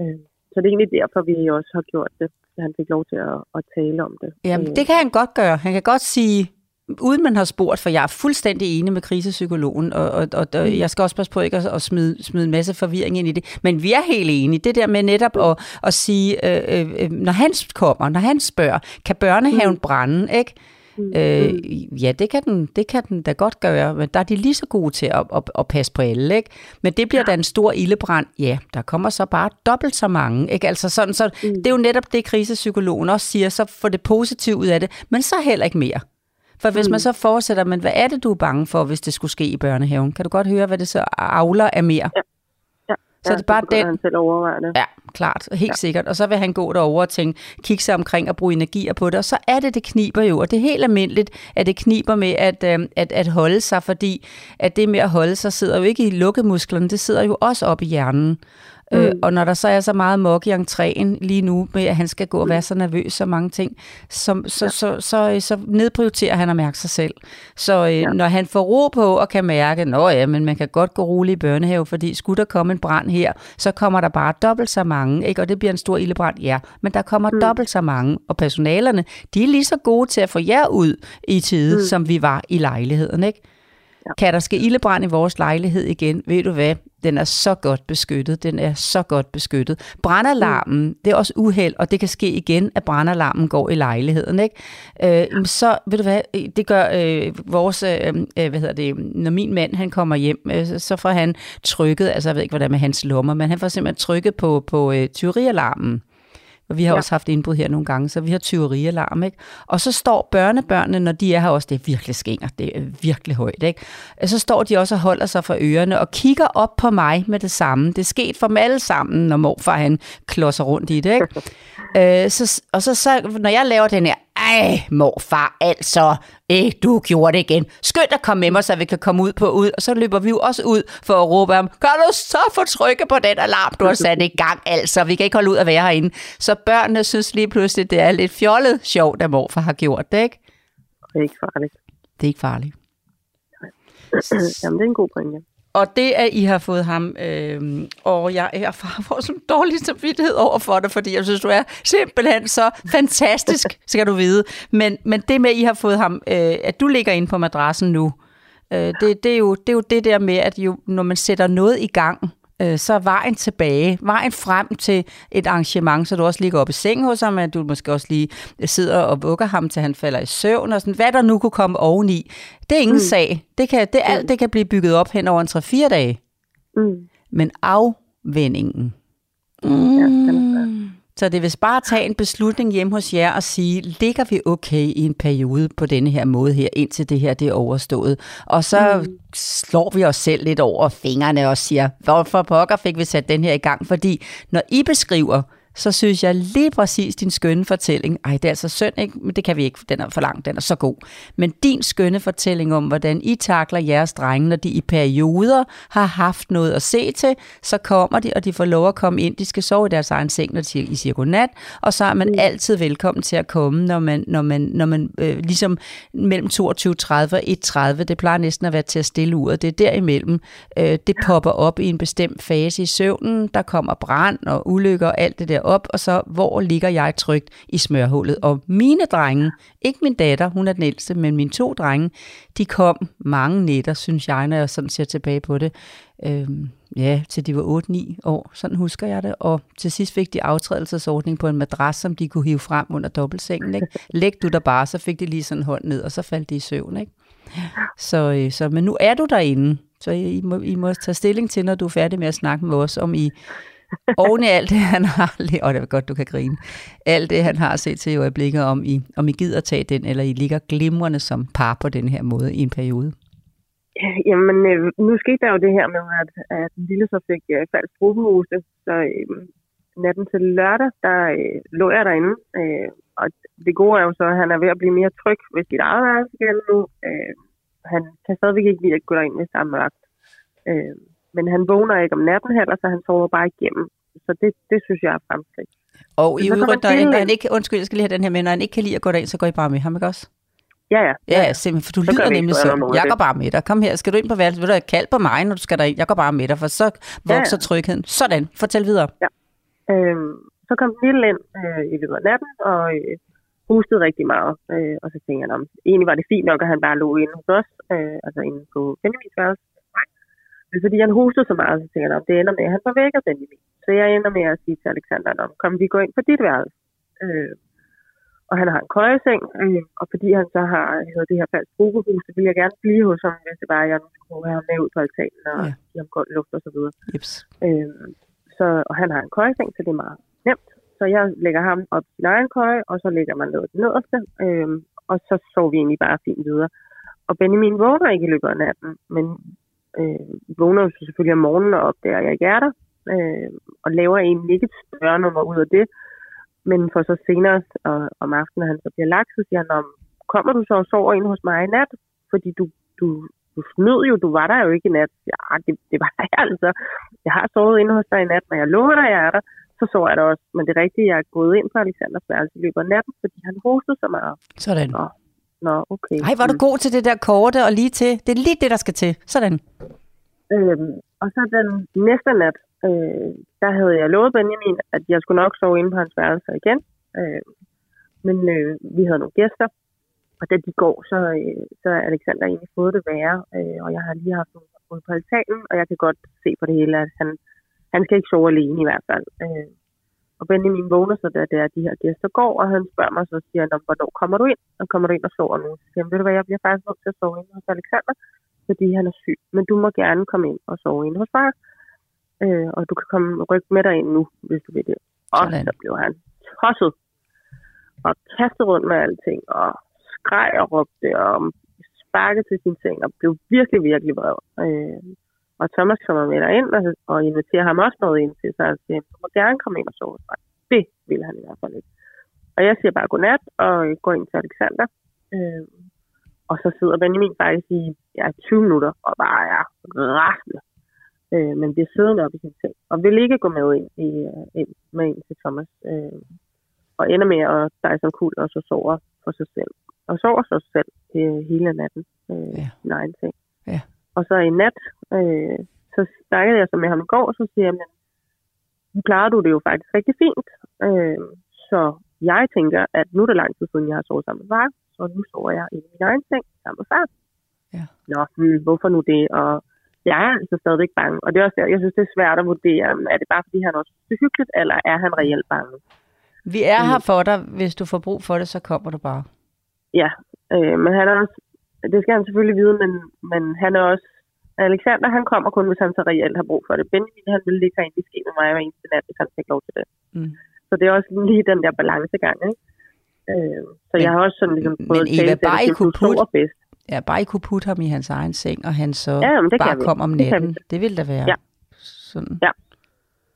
Øh, så det er egentlig derfor, vi også har gjort det, at han fik lov til at, at tale om det. Jamen, det kan han godt gøre. Han kan godt sige, uden man har spurgt, for jeg er fuldstændig enig med krisepsykologen, og, og, og, og mm. jeg skal også passe på ikke at, at smide, smide en masse forvirring ind i det, men vi er helt enige. Det der med netop at, at sige, øh, øh, øh, når han kommer, når han spørger, kan børnehaven mm. brænde, ikke? Mm. Øh, ja, det kan, den, det kan den da godt gøre, men der er de lige så gode til at, at, at passe på alle, ikke? Men det bliver ja. da en stor ildebrand. Ja, der kommer så bare dobbelt så mange, ikke? Altså sådan, så mm. det er jo netop det, krisepsykologen også siger, så får det positivt ud af det, men så heller ikke mere. For hvis mm. man så fortsætter, men hvad er det, du er bange for, hvis det skulle ske i børnehaven? Kan du godt høre, hvad det så avler af mere? Ja. Så ja, det er bare den... Han selv overveje det. Ja, klart. Helt ja. sikkert. Og så vil han gå derover og tænke, kigge sig omkring og bruge energier på det. Og så er det, det kniber jo. Og det er helt almindeligt, at det kniber med at, øh, at, at holde sig, fordi at det med at holde sig sidder jo ikke i lukkemusklerne, det sidder jo også op i hjernen. Øh, mm. Øh, og når der så er så meget mok i entréen lige nu, med at han skal gå og være så nervøs så mange ting, så, så, ja. så, så, så, så nedprioriterer han at mærke sig selv. Så øh, ja. når han får ro på og kan mærke, at ja, men man kan godt gå roligt i børnehave, fordi skulle der komme en brand her, så kommer der bare dobbelt så mange, ikke? og det bliver en stor ildebrand, ja, men der kommer mm. dobbelt så mange, og personalerne, de er lige så gode til at få jer ud i tide, mm. som vi var i lejligheden, ikke? Ja. Kan der ske ildebrand i vores lejlighed igen? Ved du hvad? Den er så godt beskyttet. Den er så godt beskyttet. Brandalarmen, mm. det er også uheld, og det kan ske igen, at brandalarmen går i lejligheden. Ikke? Øh, så ved du hvad, det gør øh, vores, øh, øh, hvad hedder det, når min mand han kommer hjem, øh, så får han trykket, altså jeg ved ikke, hvordan med hans lommer, men han får simpelthen trykket på, på øh, tyverialarmen. Og vi har ja. også haft indbrud her nogle gange, så vi har tyverialarm, ikke? Og så står børnebørnene, når de er her også, det er virkelig skænger, det er virkelig højt, ikke? Så står de også og holder sig for ørerne og kigger op på mig med det samme. Det er sket for dem alle sammen, når morfar han klodser rundt i det, ikke? Øh, så, og så, så, når jeg laver den her, ej, morfar, altså, eh, du gjorde det igen. Skynd at komme med mig, så vi kan komme ud på ud. Og så løber vi jo også ud for at råbe ham, kan du så få trykke på den alarm, du har sat i gang, altså. Vi kan ikke holde ud at være herinde. Så børnene synes lige pludselig, det er lidt fjollet sjovt, at morfar har gjort det, ikke? Det er ikke farligt. Det er ikke farligt. Jamen, det er en god pointe. Og det, at I har fået ham, øh, og jeg, jeg får sådan dårlig samvittighed over for det, fordi jeg synes, du er simpelthen så fantastisk, skal du vide. Men, men det med, at I har fået ham, øh, at du ligger inde på madrassen nu, øh, det, det, er jo, det er jo det der med, at jo, når man sætter noget i gang, øh, så vejen tilbage, vejen frem til et arrangement, så du også ligger op i sengen hos ham, at du måske også lige sidder og vugger ham, til han falder i søvn, og sådan, hvad der nu kunne komme oveni. Det er ingen mm. sag. Det kan, det, alt det kan blive bygget op hen over en 3-4 dage. Mm. Men afvendingen, mm, ja, så det vil bare tage en beslutning hjemme hos jer og sige, ligger vi okay i en periode på denne her måde her, indtil det her det er overstået. Og så mm. slår vi os selv lidt over fingrene og siger, hvorfor pokker fik vi sat den her i gang? Fordi når I beskriver, så synes jeg lige præcis din skønne fortælling, ej det er altså synd, ikke? men det kan vi ikke, den er for lang, den er så god. Men din skønne fortælling om, hvordan I takler jeres drenge, når de i perioder har haft noget at se til, så kommer de, og de får lov at komme ind. De skal sove i deres egen seng, når de i siger godnat, og så er man mm. altid velkommen til at komme, når man, når man, når man øh, ligesom mellem 22.30 og 1.30, det plejer næsten at være til at stille uret, det er derimellem, øh, det popper op i en bestemt fase i søvnen, der kommer brand og ulykker og alt det der op, og så hvor ligger jeg trygt i smørhullet. Og mine drenge, ikke min datter, hun er den ældste, men mine to drenge, de kom mange nætter, synes jeg, når jeg sådan ser tilbage på det. Øhm, ja, til de var 8-9 år, sådan husker jeg det. Og til sidst fik de aftrædelsesordning på en madras, som de kunne hive frem under dobbeltsengen. Ikke? Læg du der bare, så fik de lige sådan hånd ned, og så faldt de i søvn. Ikke? Så, øh, så, men nu er du derinde, så I må, I må tage stilling til, når du er færdig med at snakke med os, om I oven i alt det, han har, og det er godt, du kan grine, alt det, han har set til i øjeblikket, om I, om I gider tage den, eller I ligger glimrende som par på den her måde i en periode? Jamen, øh, nu skete der jo det her med, at, at den lille så fik øh, falsk strobehuse, så øh, natten til lørdag, der øh, lå jeg derinde, øh, og det gode er jo så, at han er ved at blive mere tryg ved sit eget værelse igen nu. Øh, han kan stadigvæk ikke lide at gå derind med samme mørkt. Øh, men han vågner ikke om natten heller, så han sover bare igennem. Så det, det synes jeg er fremskridt. Og i øvrigt, når han ikke, undskyld, jeg skal lige have den her med, når han ikke kan lide at gå derind, så går I bare med ham, ikke også? Ja, ja. Ja, ja simpelthen, for du så lyder nemlig så. Jeg går bare med dig. Kom her, skal du ind på værelset? Vil du have kald på mig, når du skal derind? Jeg går bare med dig, for så vokser ja, ja. trygheden. Sådan, fortæl videre. Ja. Øhm, så kom den lille ind øh, i af natten, og øh, hustede rigtig meget. Øh, og så tænkte jeg, om egentlig var det fint nok, at han bare lå inde hos os, øh, altså inde på Benjamins værelse. Men fordi han hostede så meget, så tænkte jeg, det ender med, at han får vækket Benjamin. Så jeg ender med at sige til Alexander, kom vi går ind på dit værelse. Øh, og han har en køjeseng, øh, og fordi han så har det her fast gruppehus, så vil jeg gerne blive hos ham, hvis det var, at jeg nu skulle have ham med ud på altanen og Ja. give ham kold luft og så videre. Jeps. Øh, så, og han har en køjeseng, så det er meget nemt. Så jeg lægger ham op i sin egen køje, og så lægger man noget det nederste, øh, og så sover vi egentlig bare fint videre. Og Benjamin vågner ikke i løbet af natten, men øh, vågner jo selvfølgelig om morgenen og opdager, at jeg ikke er der, øh, og laver egentlig ikke et større nummer ud af det. Men for så senere og, om aftenen, når han så bliver lagt, så siger han, om, kommer du så og sover ind hos mig i nat? Fordi du, du, du snød jo, du var der jo ikke i nat. Ja, det, det var jeg altså. Jeg har sovet inde hos dig i nat, men jeg lover dig, jeg er der. Så sover jeg der også. Men det er rigtigt, jeg er gået ind på Alexanders værelse i løbet af natten, fordi han hostede så meget. Sådan. Nå, Nå okay. Ej, var du god til det der korte og lige til. Det er lige det, der skal til. Sådan. Øhm, og så den næste nat, øh, der havde jeg lovet Benjamin, at jeg skulle nok sove inde på hans værelse igen. Øh, men øh, vi havde nogle gæster, og da de går, så, øh, så er Alexander egentlig fået det værre, øh, og jeg har lige haft nogle ude på altanen, og jeg kan godt se på det hele, at han, han skal ikke sove alene i hvert fald. Øh, og Benjamin vågner så, da det er, de her gæster går, og han spørger mig, så siger han, hvornår kommer du ind? Og kommer du ind og sover nu? Så siger han, ved du hvad, jeg bliver faktisk nødt til at sove inde hos Alexander, fordi han er syg. Men du må gerne komme ind og sove inde hos far. Øh, og du kan komme rykke med dig ind nu, hvis du vil det. Og Sådan. så blev han tosset og kastet rundt med alting, og skreg og råbte, og sparkede til sin seng, og blev virkelig, virkelig vred. Øh, og Thomas kommer med ind og, og inviterer ham også noget ind til sig, og siger, du må gerne komme ind og sove hos. Det vil han i hvert fald ikke. Og jeg siger bare godnat, og går ind til Alexander. Øh, og så sidder Benjamin faktisk i ja, 20 minutter, og bare er rasende. Øh, men bliver siddende op i sin seng, og vil ikke gå med ind, i, øh, ind med ind til Thomas. Øh, og ender med at dig som kul, og så sover for sig selv. Og sover så selv øh, hele natten. Øh, ja. sin egen ting. Ja. Og så i nat, øh, så snakkede jeg så med ham i går, så siger jeg, men nu klarer du det jo faktisk rigtig fint. Øh, så jeg tænker, at nu er det lang tid siden, jeg har sovet sammen med far, så nu sover jeg i min egen seng sammen med far. Ja. Nå, hmm, hvorfor nu det? Og jeg er altså stadigvæk bange. Og det er også der, jeg synes, det er svært at vurdere, er det bare fordi, han også er hyggeligt, eller er han reelt bange? Vi er her for dig. Hvis du får brug for det, så kommer du bare. Ja, øh, men han er også, det skal han selvfølgelig vide, men, men han er også, Alexander han kommer kun, hvis han så reelt har brug for det. Benjamin han vil ligge herinde i ske med mig hver eneste nat, hvis han fik lov til det. Mm. Så det er også lige den der balancegang, ikke? Øh, så Men- jeg har også sådan ligesom men prøvet Eva, at tale bare I kunne putte- bedst. Ja, bare I kunne putte ham i hans egen seng, og han så Ja, men det bare vi. kom om Det natten. Det ville da være Ja. sådan. Ja.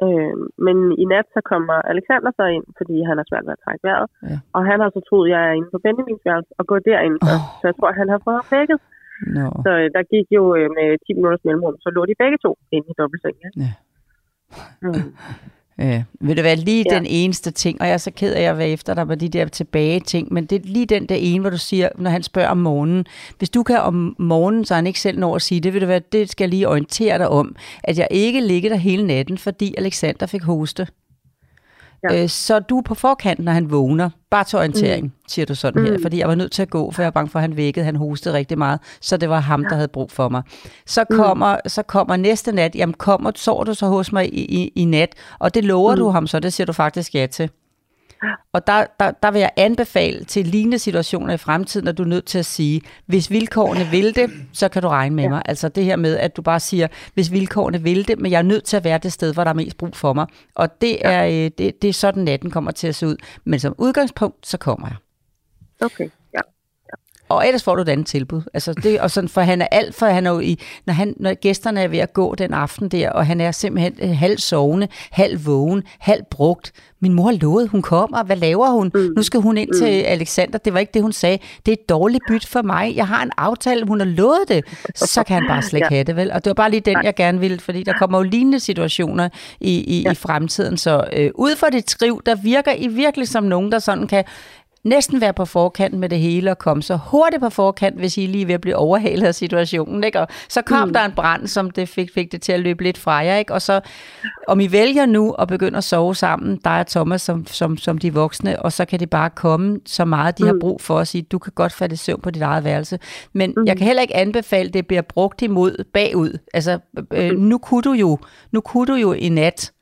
Øh, men i nat så kommer Alexander så ind, fordi han har svært ved at trække vejret. Ja. Og han har så troet, at jeg er inde på Benjamins værelse og går derind først. Så jeg tror, at han har fået vækket. Nå. Så øh, der gik jo øh, med 10 minutters mellemrum, så lå de begge to inde i dobbeltsengen. Ja. Mm. Ja, vil det være lige Ja. den eneste ting, og jeg er så ked af at være efter dig med de der tilbage ting, men det er lige den der ene, hvor du siger, når han spørger om morgenen, hvis du kan om morgenen, så han ikke selv når at sige, det vil det være, det skal jeg lige orientere dig om, at jeg ikke ligger der hele natten, fordi Alexander fik hoste. Ja. Øh, så du er på forkant, når han vågner. Bare til orientering, mm. siger du sådan her. Mm. Fordi jeg var nødt til at gå, for jeg var bange for, at han vækkede. Han hostede rigtig meget. Så det var ham, der havde brug for mig. Så kommer, så kommer næste nat. Jamen, kommer, sover du så hos mig i, i, i nat? Og det lover mm. du ham så. Det siger du faktisk ja til. Og der, der, der vil jeg anbefale til lignende situationer i fremtiden, at du er nødt til at sige, hvis vilkårene vil det, så kan du regne med ja. mig. Altså det her med, at du bare siger, hvis vilkårene vil det, men jeg er nødt til at være det sted, hvor der er mest brug for mig. Og det er, øh, det, det er sådan, natten kommer til at se ud. Men som udgangspunkt, så kommer jeg. Okay, ja. Og ellers får du et andet tilbud. Altså det, og sådan, for han er alt, for han er jo i, når, han, når gæsterne er ved at gå den aften der, og han er simpelthen øh, halv sovende, halv vågen, halv brugt. Min mor lovede, hun kommer. Hvad laver hun? Mm. Nu skal hun ind mm. til Alexander. Det var ikke det, hun sagde. Det er et dårligt byt for mig. Jeg har en aftale, hun har lovet det. Så kan han bare slet ikke Ja. have det, vel? Og det var bare lige den, jeg gerne ville, fordi der kommer jo lignende situationer i, i, ja. i fremtiden. Så øh, ud fra det triv, der virker I virkelig som nogen, der sådan kan næsten være på forkant med det hele og komme så hurtigt på forkant, hvis I lige ved at blive overhalet af situationen. Ikke? Og så kom mm. der en brand, som det fik, fik det til at løbe lidt fra jer. Ikke? Og så, om I vælger nu at begynde at sove sammen, der er Thomas som, som, som de voksne, og så kan det bare komme så meget, de mm. har brug for at sige, du kan godt falde i søvn på dit eget værelse. Men mm. jeg kan heller ikke anbefale, at det bliver brugt imod bagud. Altså, øh, nu, kunne du jo, nu kunne du jo i nat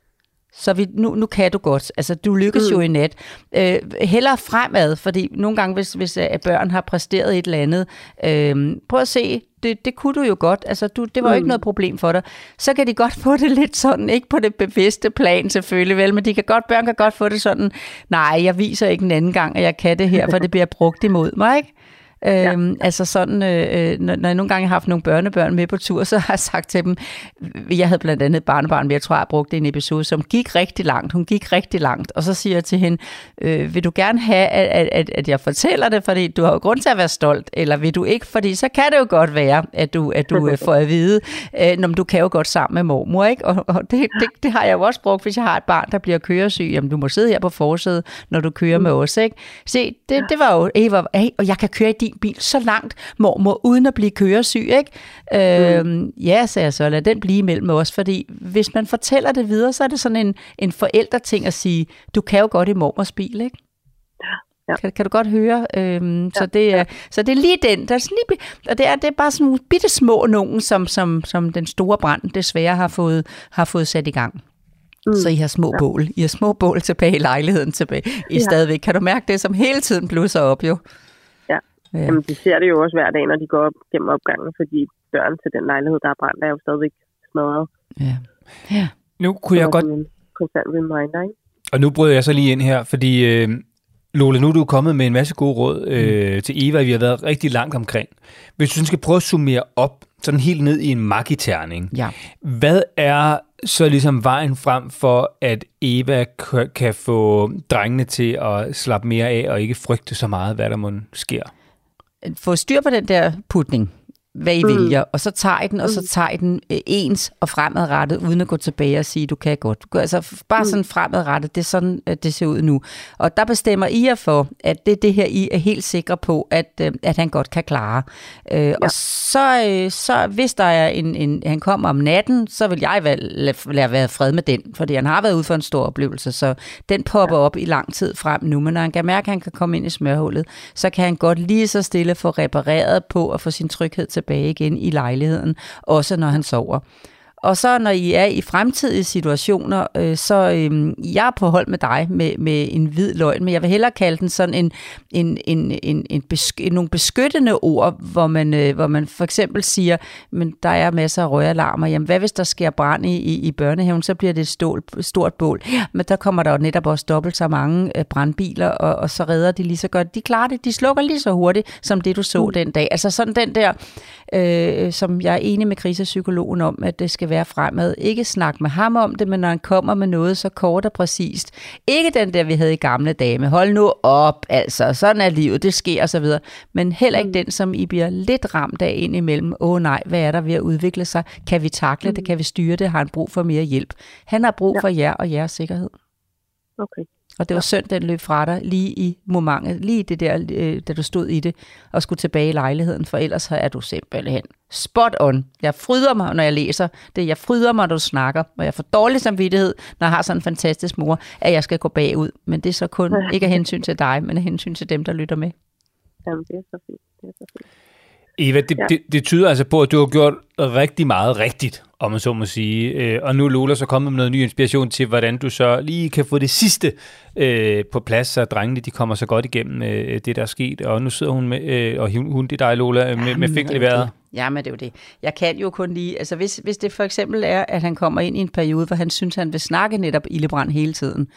så vi, nu, nu kan du godt. Altså, du lykkes mm. jo i nat. Øh, heller fremad, fordi nogle gange, hvis, hvis øh, børn har præsteret et eller andet, øh, prøv at se, det, det kunne du jo godt. Altså, du, det var mm. jo ikke noget problem for dig. Så kan de godt få det lidt sådan, ikke på det bevidste plan selvfølgelig, vel, men de kan godt, børn kan godt få det sådan, nej, jeg viser ikke en anden gang, at jeg kan det her, for det bliver brugt imod mig, ikke? Ja. Øhm, altså sådan, øh, når, når jeg nogle gange har haft nogle børnebørn med på tur, så har jeg sagt til dem, jeg havde blandt andet et barnebarn, men jeg tror, jeg brugte en episode, som gik rigtig langt. Hun gik rigtig langt, og så siger jeg til hende, øh, vil du gerne have, at, at, at jeg fortæller det, fordi du har jo grund til at være stolt, eller vil du ikke, fordi så kan det jo godt være, at du, at du øh, får at vide, øh, når du kan jo godt sammen med mormor, ikke? Og, og det, det, det har jeg jo også brugt, hvis jeg har et barn, der bliver køresyg, jamen du må sidde her på forsædet, når du kører med os, ikke? Se, det, det var jo, Eva, hey, og jeg kan køre i din bil så langt, mormor, uden at blive køresyg, ikke? Øh, mm. Ja, sagde jeg så, lad den blive mellem os, fordi hvis man fortæller det videre, så er det sådan en, en forældreting at sige, du kan jo godt i mormors bil, ikke? Ja. Kan, kan du godt høre? Øhm, ja, så, det er, ja. så det er lige den. Der er sådan lige, og det er, det er bare sådan nogle bitte små nogen, som, som, som den store brand desværre har fået, har fået sat i gang. Mm. Så I har små ja. bål. I har små bål tilbage i lejligheden tilbage. I ja. stadigvæk. Kan du mærke det, som hele tiden blusser op jo? Ja. Jamen, de ser det jo også hver dag, når de går op gennem opgangen, fordi døren til den lejlighed, der er brændt, er jo stadigvæk smadret. Ja. ja. Nu kunne jeg godt... En konstant reminder, ikke? Og nu bryder jeg så lige ind her, fordi øh, Lola, nu er du kommet med en masse gode råd øh, mm. til Eva, vi har været rigtig langt omkring. Hvis du skal prøve at summere op, sådan helt ned i en magiterning, ja. hvad er så ligesom vejen frem for, at Eva kan få drengene til at slappe mere af og ikke frygte så meget, hvad der må sker? Få styr på den der putning, hvad I mm. vælger, og så tager I den, og så mm. tager I den øh, ens og fremadrettet, uden at gå tilbage og sige, du kan godt. Altså bare mm. sådan fremadrettet, det er sådan, det ser ud nu. Og der bestemmer I jer for, at det er det her, I er helt sikre på, at, øh, at han godt kan klare. Øh, ja. Og så, øh, så hvis der er en, en, han kommer om natten, så vil jeg lade, lade være fred med den, fordi han har været ude for en stor oplevelse, så den popper ja. op i lang tid frem nu. Men når han kan mærke, at han kan komme ind i smørhullet, så kan han godt lige så stille få repareret på at få sin tryghed til tilbage igen i lejligheden, også når han sover. Og så når I er i fremtidige situationer, øh, så øh, jeg er på hold med dig med, med en hvid løgn, men jeg vil hellere kalde den sådan en, en, en, en, en besk- nogle beskyttende ord, hvor man, øh, hvor man for eksempel siger, men der er masser af røgalarmer, jamen hvad hvis der sker brand i, i, i børnehaven, så bliver det et stål, stort bål. Men der kommer der jo netop også dobbelt så mange øh, brandbiler, og, og så redder de lige så godt. De klarer det, de slukker lige så hurtigt, som det du så mm. den dag. Altså sådan den der, øh, som jeg er enig med krisepsykologen om, at det skal være fremad. Ikke snak med ham om det, men når han kommer med noget så kort og præcist. Ikke den der, vi havde i gamle dage med, hold nu op, altså, sådan er livet, det sker osv. Men heller ikke mm. den, som I bliver lidt ramt af ind imellem. Åh oh, nej, hvad er der ved at udvikle sig? Kan vi takle mm. det? Kan vi styre det? Har han brug for mere hjælp? Han har brug ja. for jer og jeres sikkerhed. Okay. Og det var synd, den løb fra dig lige i momentet, lige det der, øh, da du stod i det, og skulle tilbage i lejligheden, for ellers er du simpelthen spot on. Jeg fryder mig, når jeg læser det. Jeg fryder mig, når du snakker, og jeg får dårlig samvittighed, når jeg har sådan en fantastisk mor, at jeg skal gå bagud. Men det er så kun ikke af hensyn til dig, men af hensyn til dem, der lytter med. Jamen, det er så fint. Det er så fint. Eva, det, ja. det, det tyder altså på, at du har gjort rigtig meget rigtigt, om man så må sige. Øh, og nu er Lola så kommet med noget ny inspiration til, hvordan du så lige kan få det sidste øh, på plads, så drengene de kommer så godt igennem øh, det, der er sket. Og nu sidder hun med, øh, og hun, det er dig, Lola, med, med fingeren i vejret. Ja, men det er jo det. Jeg kan jo kun lige, altså hvis, hvis det for eksempel er, at han kommer ind i en periode, hvor han synes, han vil snakke netop Ildebrand hele tiden,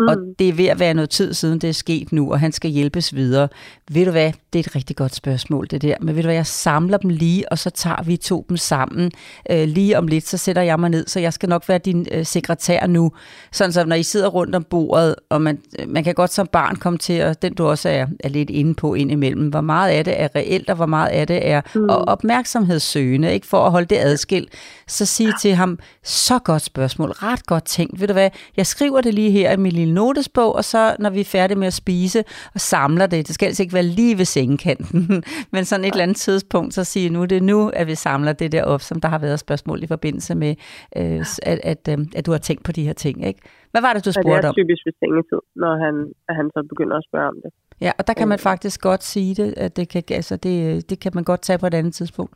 Mm. Og det er ved at være noget tid siden, det er sket nu, og han skal hjælpes videre. Ved du hvad, det er et rigtig godt spørgsmål, det der. Men ved du hvad, jeg samler dem lige, og så tager vi to dem sammen. Øh, lige om lidt, så sætter jeg mig ned, så jeg skal nok være din øh, sekretær nu. Sådan så, når I sidder rundt om bordet, og man, man kan godt som barn komme til, og den du også er, er lidt inde på indimellem, hvor meget af det er reelt, og hvor meget af det er mm. og opmærksomhedssøgende, ikke for at holde det adskilt. Så sige til ham, så godt spørgsmål, ret godt tænkt. Ved du hvad, jeg skriver det lige her i min lille notesbog, og så når vi er færdige med at spise og samler det, det skal altså ikke være lige ved sengekanten, men sådan et eller andet tidspunkt, så siger nu, det er nu, at vi samler det der op, som der har været spørgsmål i forbindelse med, øh, at, at, øh, at du har tænkt på de her ting. Ikke? Hvad var det, du spurgte om? Ja, det er typisk ved sengetid, når han, at han så begynder at spørge om det. Ja, og der kan man faktisk godt sige det, at det kan, altså det, det kan man godt tage på et andet tidspunkt.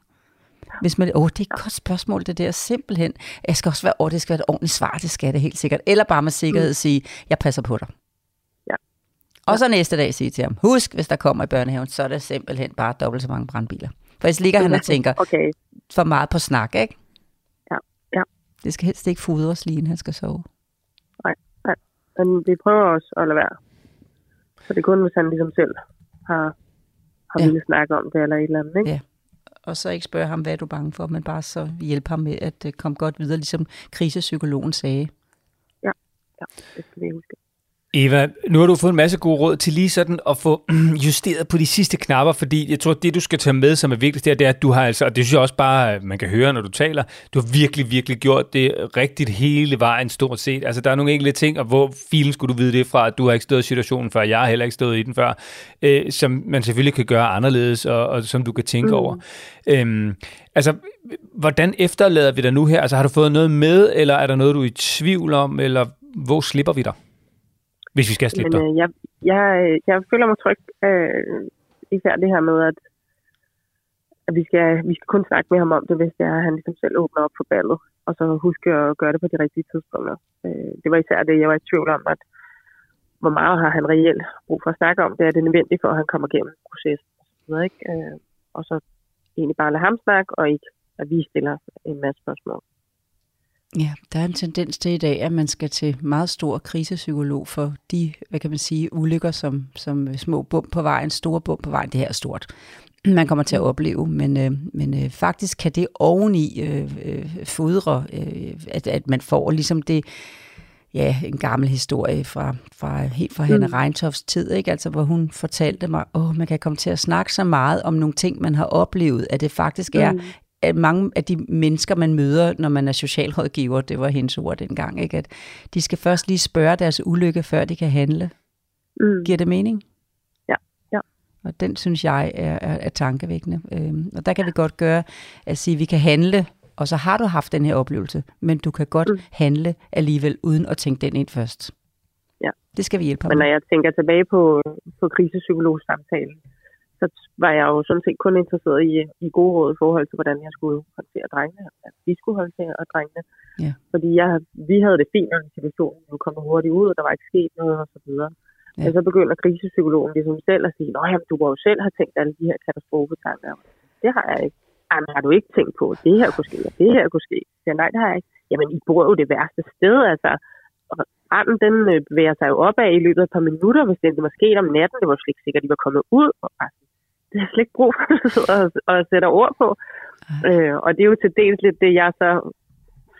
Hvis man, åh, det er et godt spørgsmål, det der, simpelthen. Jeg skal også være, åh, det skal være et ordentligt svar, det skal det helt sikkert. Eller bare med sikkerhed Mm. sige, jeg passer på dig. Ja. Og så næste dag sige til ham, husk, hvis der kommer i børnehaven, så er der simpelthen bare dobbelt så mange brandbiler. For ellers ligger han og tænker Okay, for meget på snak, ikke? Ja, ja. Det skal helst ikke fodres lige, inden han skal sove. men vi prøver også at lade være. Så det er kun, hvis han ligesom selv har, har ja. ville snakke om det eller et eller andet, ikke? Ja. Og så ikke spørge ham, hvad er du bange for, men bare så hjælpe ham med at øh, komme godt videre, ligesom krisepsykologen sagde. Ja, det skal vi huske. Eva, nu har du fået en masse gode råd til lige sådan at få justeret på de sidste knapper, fordi jeg tror, det du skal tage med, som er vigtigst, det er, det er, at du har altså, og det synes jeg også bare, man kan høre, når du taler, du har virkelig, virkelig gjort det rigtigt hele vejen stort set. Altså, der er nogle enkelte ting, og hvor filen skulle du vide det fra, at du har ikke stået i situationen før, jeg har heller ikke stået i den før, øh, som man selvfølgelig kan gøre anderledes, og, og som du kan tænke mm. over. Øhm, altså, hvordan efterlader vi dig nu her? Altså, har du fået noget med, eller er der noget, du er i tvivl om, eller hvor slipper vi dig? Hvis vi skal slippe Men dig. øh, jeg, jeg, øh, jeg føler mig tryg, øh, især det her med, at, at vi, skal, vi skal kun snakke med ham om det, hvis det er, at han ligesom selv åbner op for ballet, og så huske at gøre det på de rigtige tidspunkter. Øh, det var især det, jeg var i tvivl om, at hvor meget har han reelt brug for at snakke om det, er det nødvendigt for, at han kommer igennem processen. Og så, videre, ikke? Øh, og så egentlig bare lade ham snakke, og ikke at vi stiller en masse spørgsmål. Ja, der er en tendens til i dag, at man skal til meget stor krisepsykolog for de, hvad kan man sige, ulykker som, som små bump på vejen, store bump på vejen. Det her er stort. Man kommer til at opleve, men, øh, men øh, faktisk kan det oveni øh, øh, fodre, øh, at, at man får ligesom det, ja, en gammel historie fra, fra helt fra Hanne Mm. Reintofs tid, ikke? Altså, hvor hun fortalte mig, åh, man kan komme til at snakke så meget om nogle ting, man har oplevet, at det faktisk er Mm. At mange af de mennesker, man møder, når man er socialrådgiver, det var hendes ord dengang, ikke? at de skal først lige spørge deres ulykke, før de kan handle. Mm. Giver det mening? Ja, ja. Og den synes jeg er, er, er tankevækkende. Øhm, og der kan vi godt gøre at sige, at vi kan handle, og så har du haft den her oplevelse, men du kan godt Mm. handle alligevel, uden at tænke den ind først. Ja. Det skal vi hjælpe ham Men når jeg tænker tilbage på, på krisepsykologsamtalen, så var jeg jo sådan set kun interesseret i, i gode råd i forhold til, hvordan jeg skulle håndtere drengene, at vi skulle håndtere og drengene. Ja. Fordi jeg, vi havde det fint under situationen, vi kom hurtigt ud, og der var ikke sket noget og så videre. Ja. Ja. Men så begynder krisepsykologen ligesom selv at sige, at jamen, du må jo selv have tænkt alle de her katastrofetanker. Det har jeg ikke. Jamen, har du ikke tænkt på, at det her kunne ske, og det her kunne ske? Siger, nej, det har jeg ikke. Jamen, I bor jo det værste sted, altså. Branden, den øh, bevæger sig jo opad i løbet af et par minutter, hvis det, det var sket om natten. Det var slet ikke sikkert, at de var kommet ud. Og det er slet ikke brug for, og, og sætter ord på. Øh, og det er jo til dels lidt det, jeg så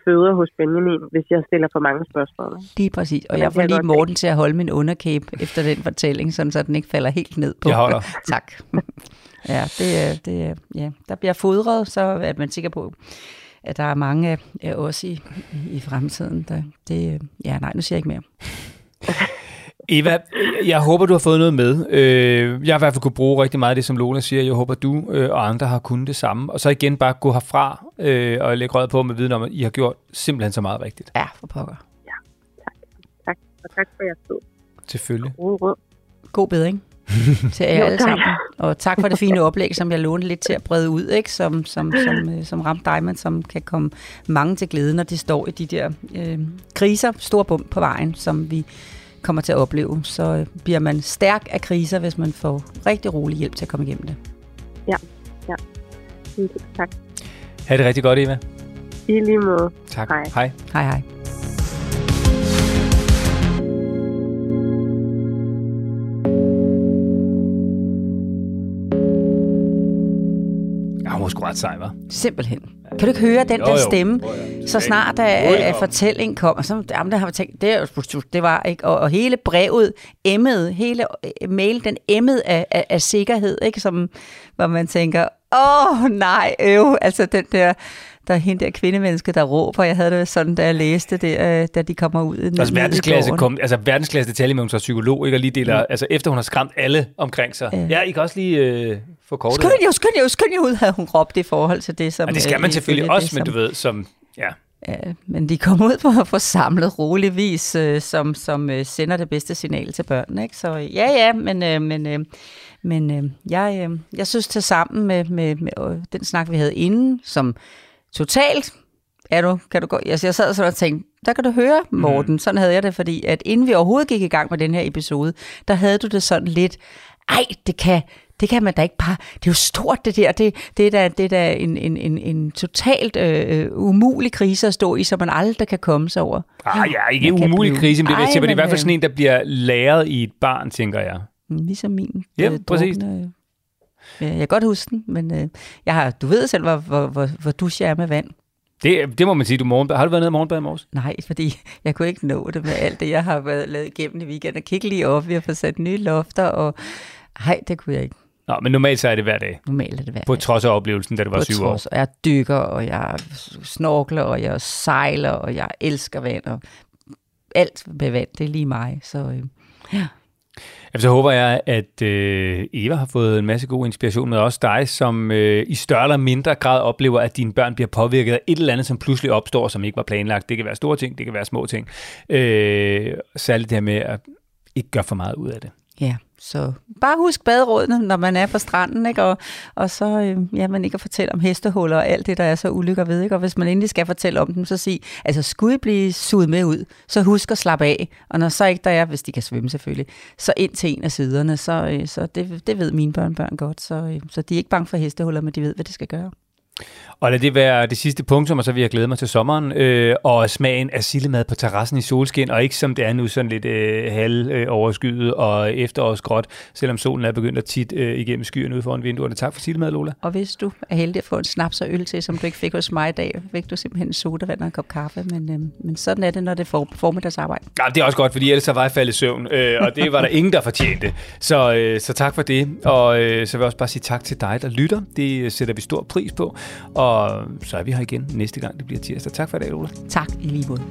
føder hos Benjamin, hvis jeg stiller for mange spørgsmål. Lige præcis. Og jeg får jeg lige. Morten til at holde min underkæbe efter den fortælling, sådan, så den ikke falder helt ned på. Jeg holder. tak. Ja, det, det, ja, der bliver fodret, så er man sikker på, at der er mange af os i, i fremtiden. Der, det, ja, nej, nu siger jeg ikke mere. Eva, jeg håber, du har fået noget med. Øh, Jeg har i hvert fald kunne bruge rigtig meget af det, som Lola siger. Jeg håber, du øh, og andre har kunnet det samme. Og så igen bare gå herfra øh, og lægge røret på med viden om, at I har gjort simpelthen så meget rigtigt. Ja, for pokker. Tak, og tak for jeres tid. Selvfølgelig. God bedring til jer alle tak. sammen. Og tak for det fine oplæg, som jeg lånte lidt til at brede ud, ikke? Som, som, som, som ramte dig, men som kan komme mange til glæde, når de står i de der øh, kriser, store bump på vejen, som vi kommer til at opleve. Så øh, bliver man stærk af kriser, hvis man får rigtig rolig hjælp til at komme igennem det. Tak. Ha' det rigtig godt, Eva. I lige måde. Tak. Hej. Hej. Hej hej. Ja, hun var sgu ret sej, hva'? Simpelthen. Kan du ikke høre den Jo, der jo. stemme, Jo, ja. så snart Jo, at, jo. at fortællingen kom, så jamen, der har vi tænkt, det, er jo- det var ikke, og, og hele brevet emmede, hele øh, mail, den emmede af, af, af sikkerhed, ikke, som, hvor man tænker, åh nej, øv, altså den der, der er hende der kvindemenneske, der råber, jeg havde det sådan, da jeg læste det, øh, da de kommer ud. Altså verdensklasse, kom, altså verdensklasse detalje med, hun så psykolog, ikke? Og lige deler, Ja. altså efter hun har skræmt alle omkring sig. Ja. Ja, I kan også lige øh, få kortet. Skynd jer, skynd jer, skynd jer ud, havde hun råbt i forhold til det, som... Og det skal man øh, selvfølgelig også, det, men du ved, som, ja, Ja, men de kommer ud på, på samlet rolig vis, øh, som, som øh, sender det bedste signal til børnene. Ikke? Så øh, ja, ja, men, øh, men, øh, men øh, jeg, øh, jeg synes til sammen med, med, med øh, den snak, vi havde inden, som totalt er du, kan du gå, altså jeg sad sådan og tænkte, der kan du høre, Morten, mm. sådan havde jeg det, fordi at inden vi overhovedet gik i gang med den her episode, der havde du det sådan lidt, ej, det kan, det kan man da ikke bare, det er jo stort det der, det, det er da, det er da en, en, en, en totalt øh, umulig krise at stå i, som man aldrig kan komme sig over. Ah, ja, ikke en umulig krise, men det, Ej, det er i hvert fald øh, sådan en, der bliver læret i et barn, tænker jeg. Ligesom min. Ja, øh, præcis. Jeg kan godt huske den, men øh, jeg har, du ved selv, hvor, hvor, hvor, hvor duscher er med vand. Det, det må man sige, du morgenbad. Har du været nede i morgenbad i morges? Nej, fordi jeg kunne ikke nå det med alt det, jeg har været lavet igennem i weekenden. Kigge lige op, vi har fået sat nye lofter, og nej, det kunne jeg ikke. Nå, men normalt så er det hver dag. Normalt er det hver dag. På trods af oplevelsen, da det var På syv trods, år. Jeg dykker, og jeg snorkler, og jeg sejler, og jeg elsker vand, og alt med vand, det er lige mig. Så øh, ja. Så håber jeg, at øh, Eva har fået en masse god inspiration med også dig, som øh, i større eller mindre grad oplever, at dine børn bliver påvirket af et eller andet, som pludselig opstår, som ikke var planlagt. Det kan være store ting, det kan være små ting. Øh, særligt det her med at ikke gøre for meget ud af det. Ja, så bare husk baderådene, når man er på stranden, ikke? Og, og så øh, ja, man ikke at fortælle om hestehuller og alt det, der er så ulykker ved. Ikke? Og hvis man endelig skal fortælle om dem, så sig, altså skulle I blive suget med ud, så husk at slappe af. Og når så ikke der er, hvis de kan svømme selvfølgelig, så ind til en af siderne. Så, øh, så det, det ved mine børnebørn godt. Så, øh, så de er ikke bange for hestehuller, men de ved, hvad de skal gøre. Og lad det være det sidste punktum, og så vil jeg glæde mig til sommeren, øh, og smagen af sillemad på terrassen i solskin, og ikke som det er nu sådan lidt øh, halv øh, overskyet og efterårsgråt, selvom solen er begyndt at tit øh, igennem skyerne ude foran vinduerne. Tak for sillemad, Lola. Og hvis du er heldig at få en snaps og øl til, som du ikke fik hos mig i dag, fik du simpelthen en sodavand og en kop kaffe, men, øh, men sådan er det, når det er formiddagsarbejde. Ja, det er også godt, fordi ellers så var jeg faldet i søvn, øh, og det var der ingen, der fortjente. Så, øh, så tak for det, og øh, så vil jeg også bare sige tak til dig, der lytter. Det sætter vi stor pris på, og så er vi her igen næste gang, det bliver tirsdag. Tak for i dag, Ola. Tak i lige måde.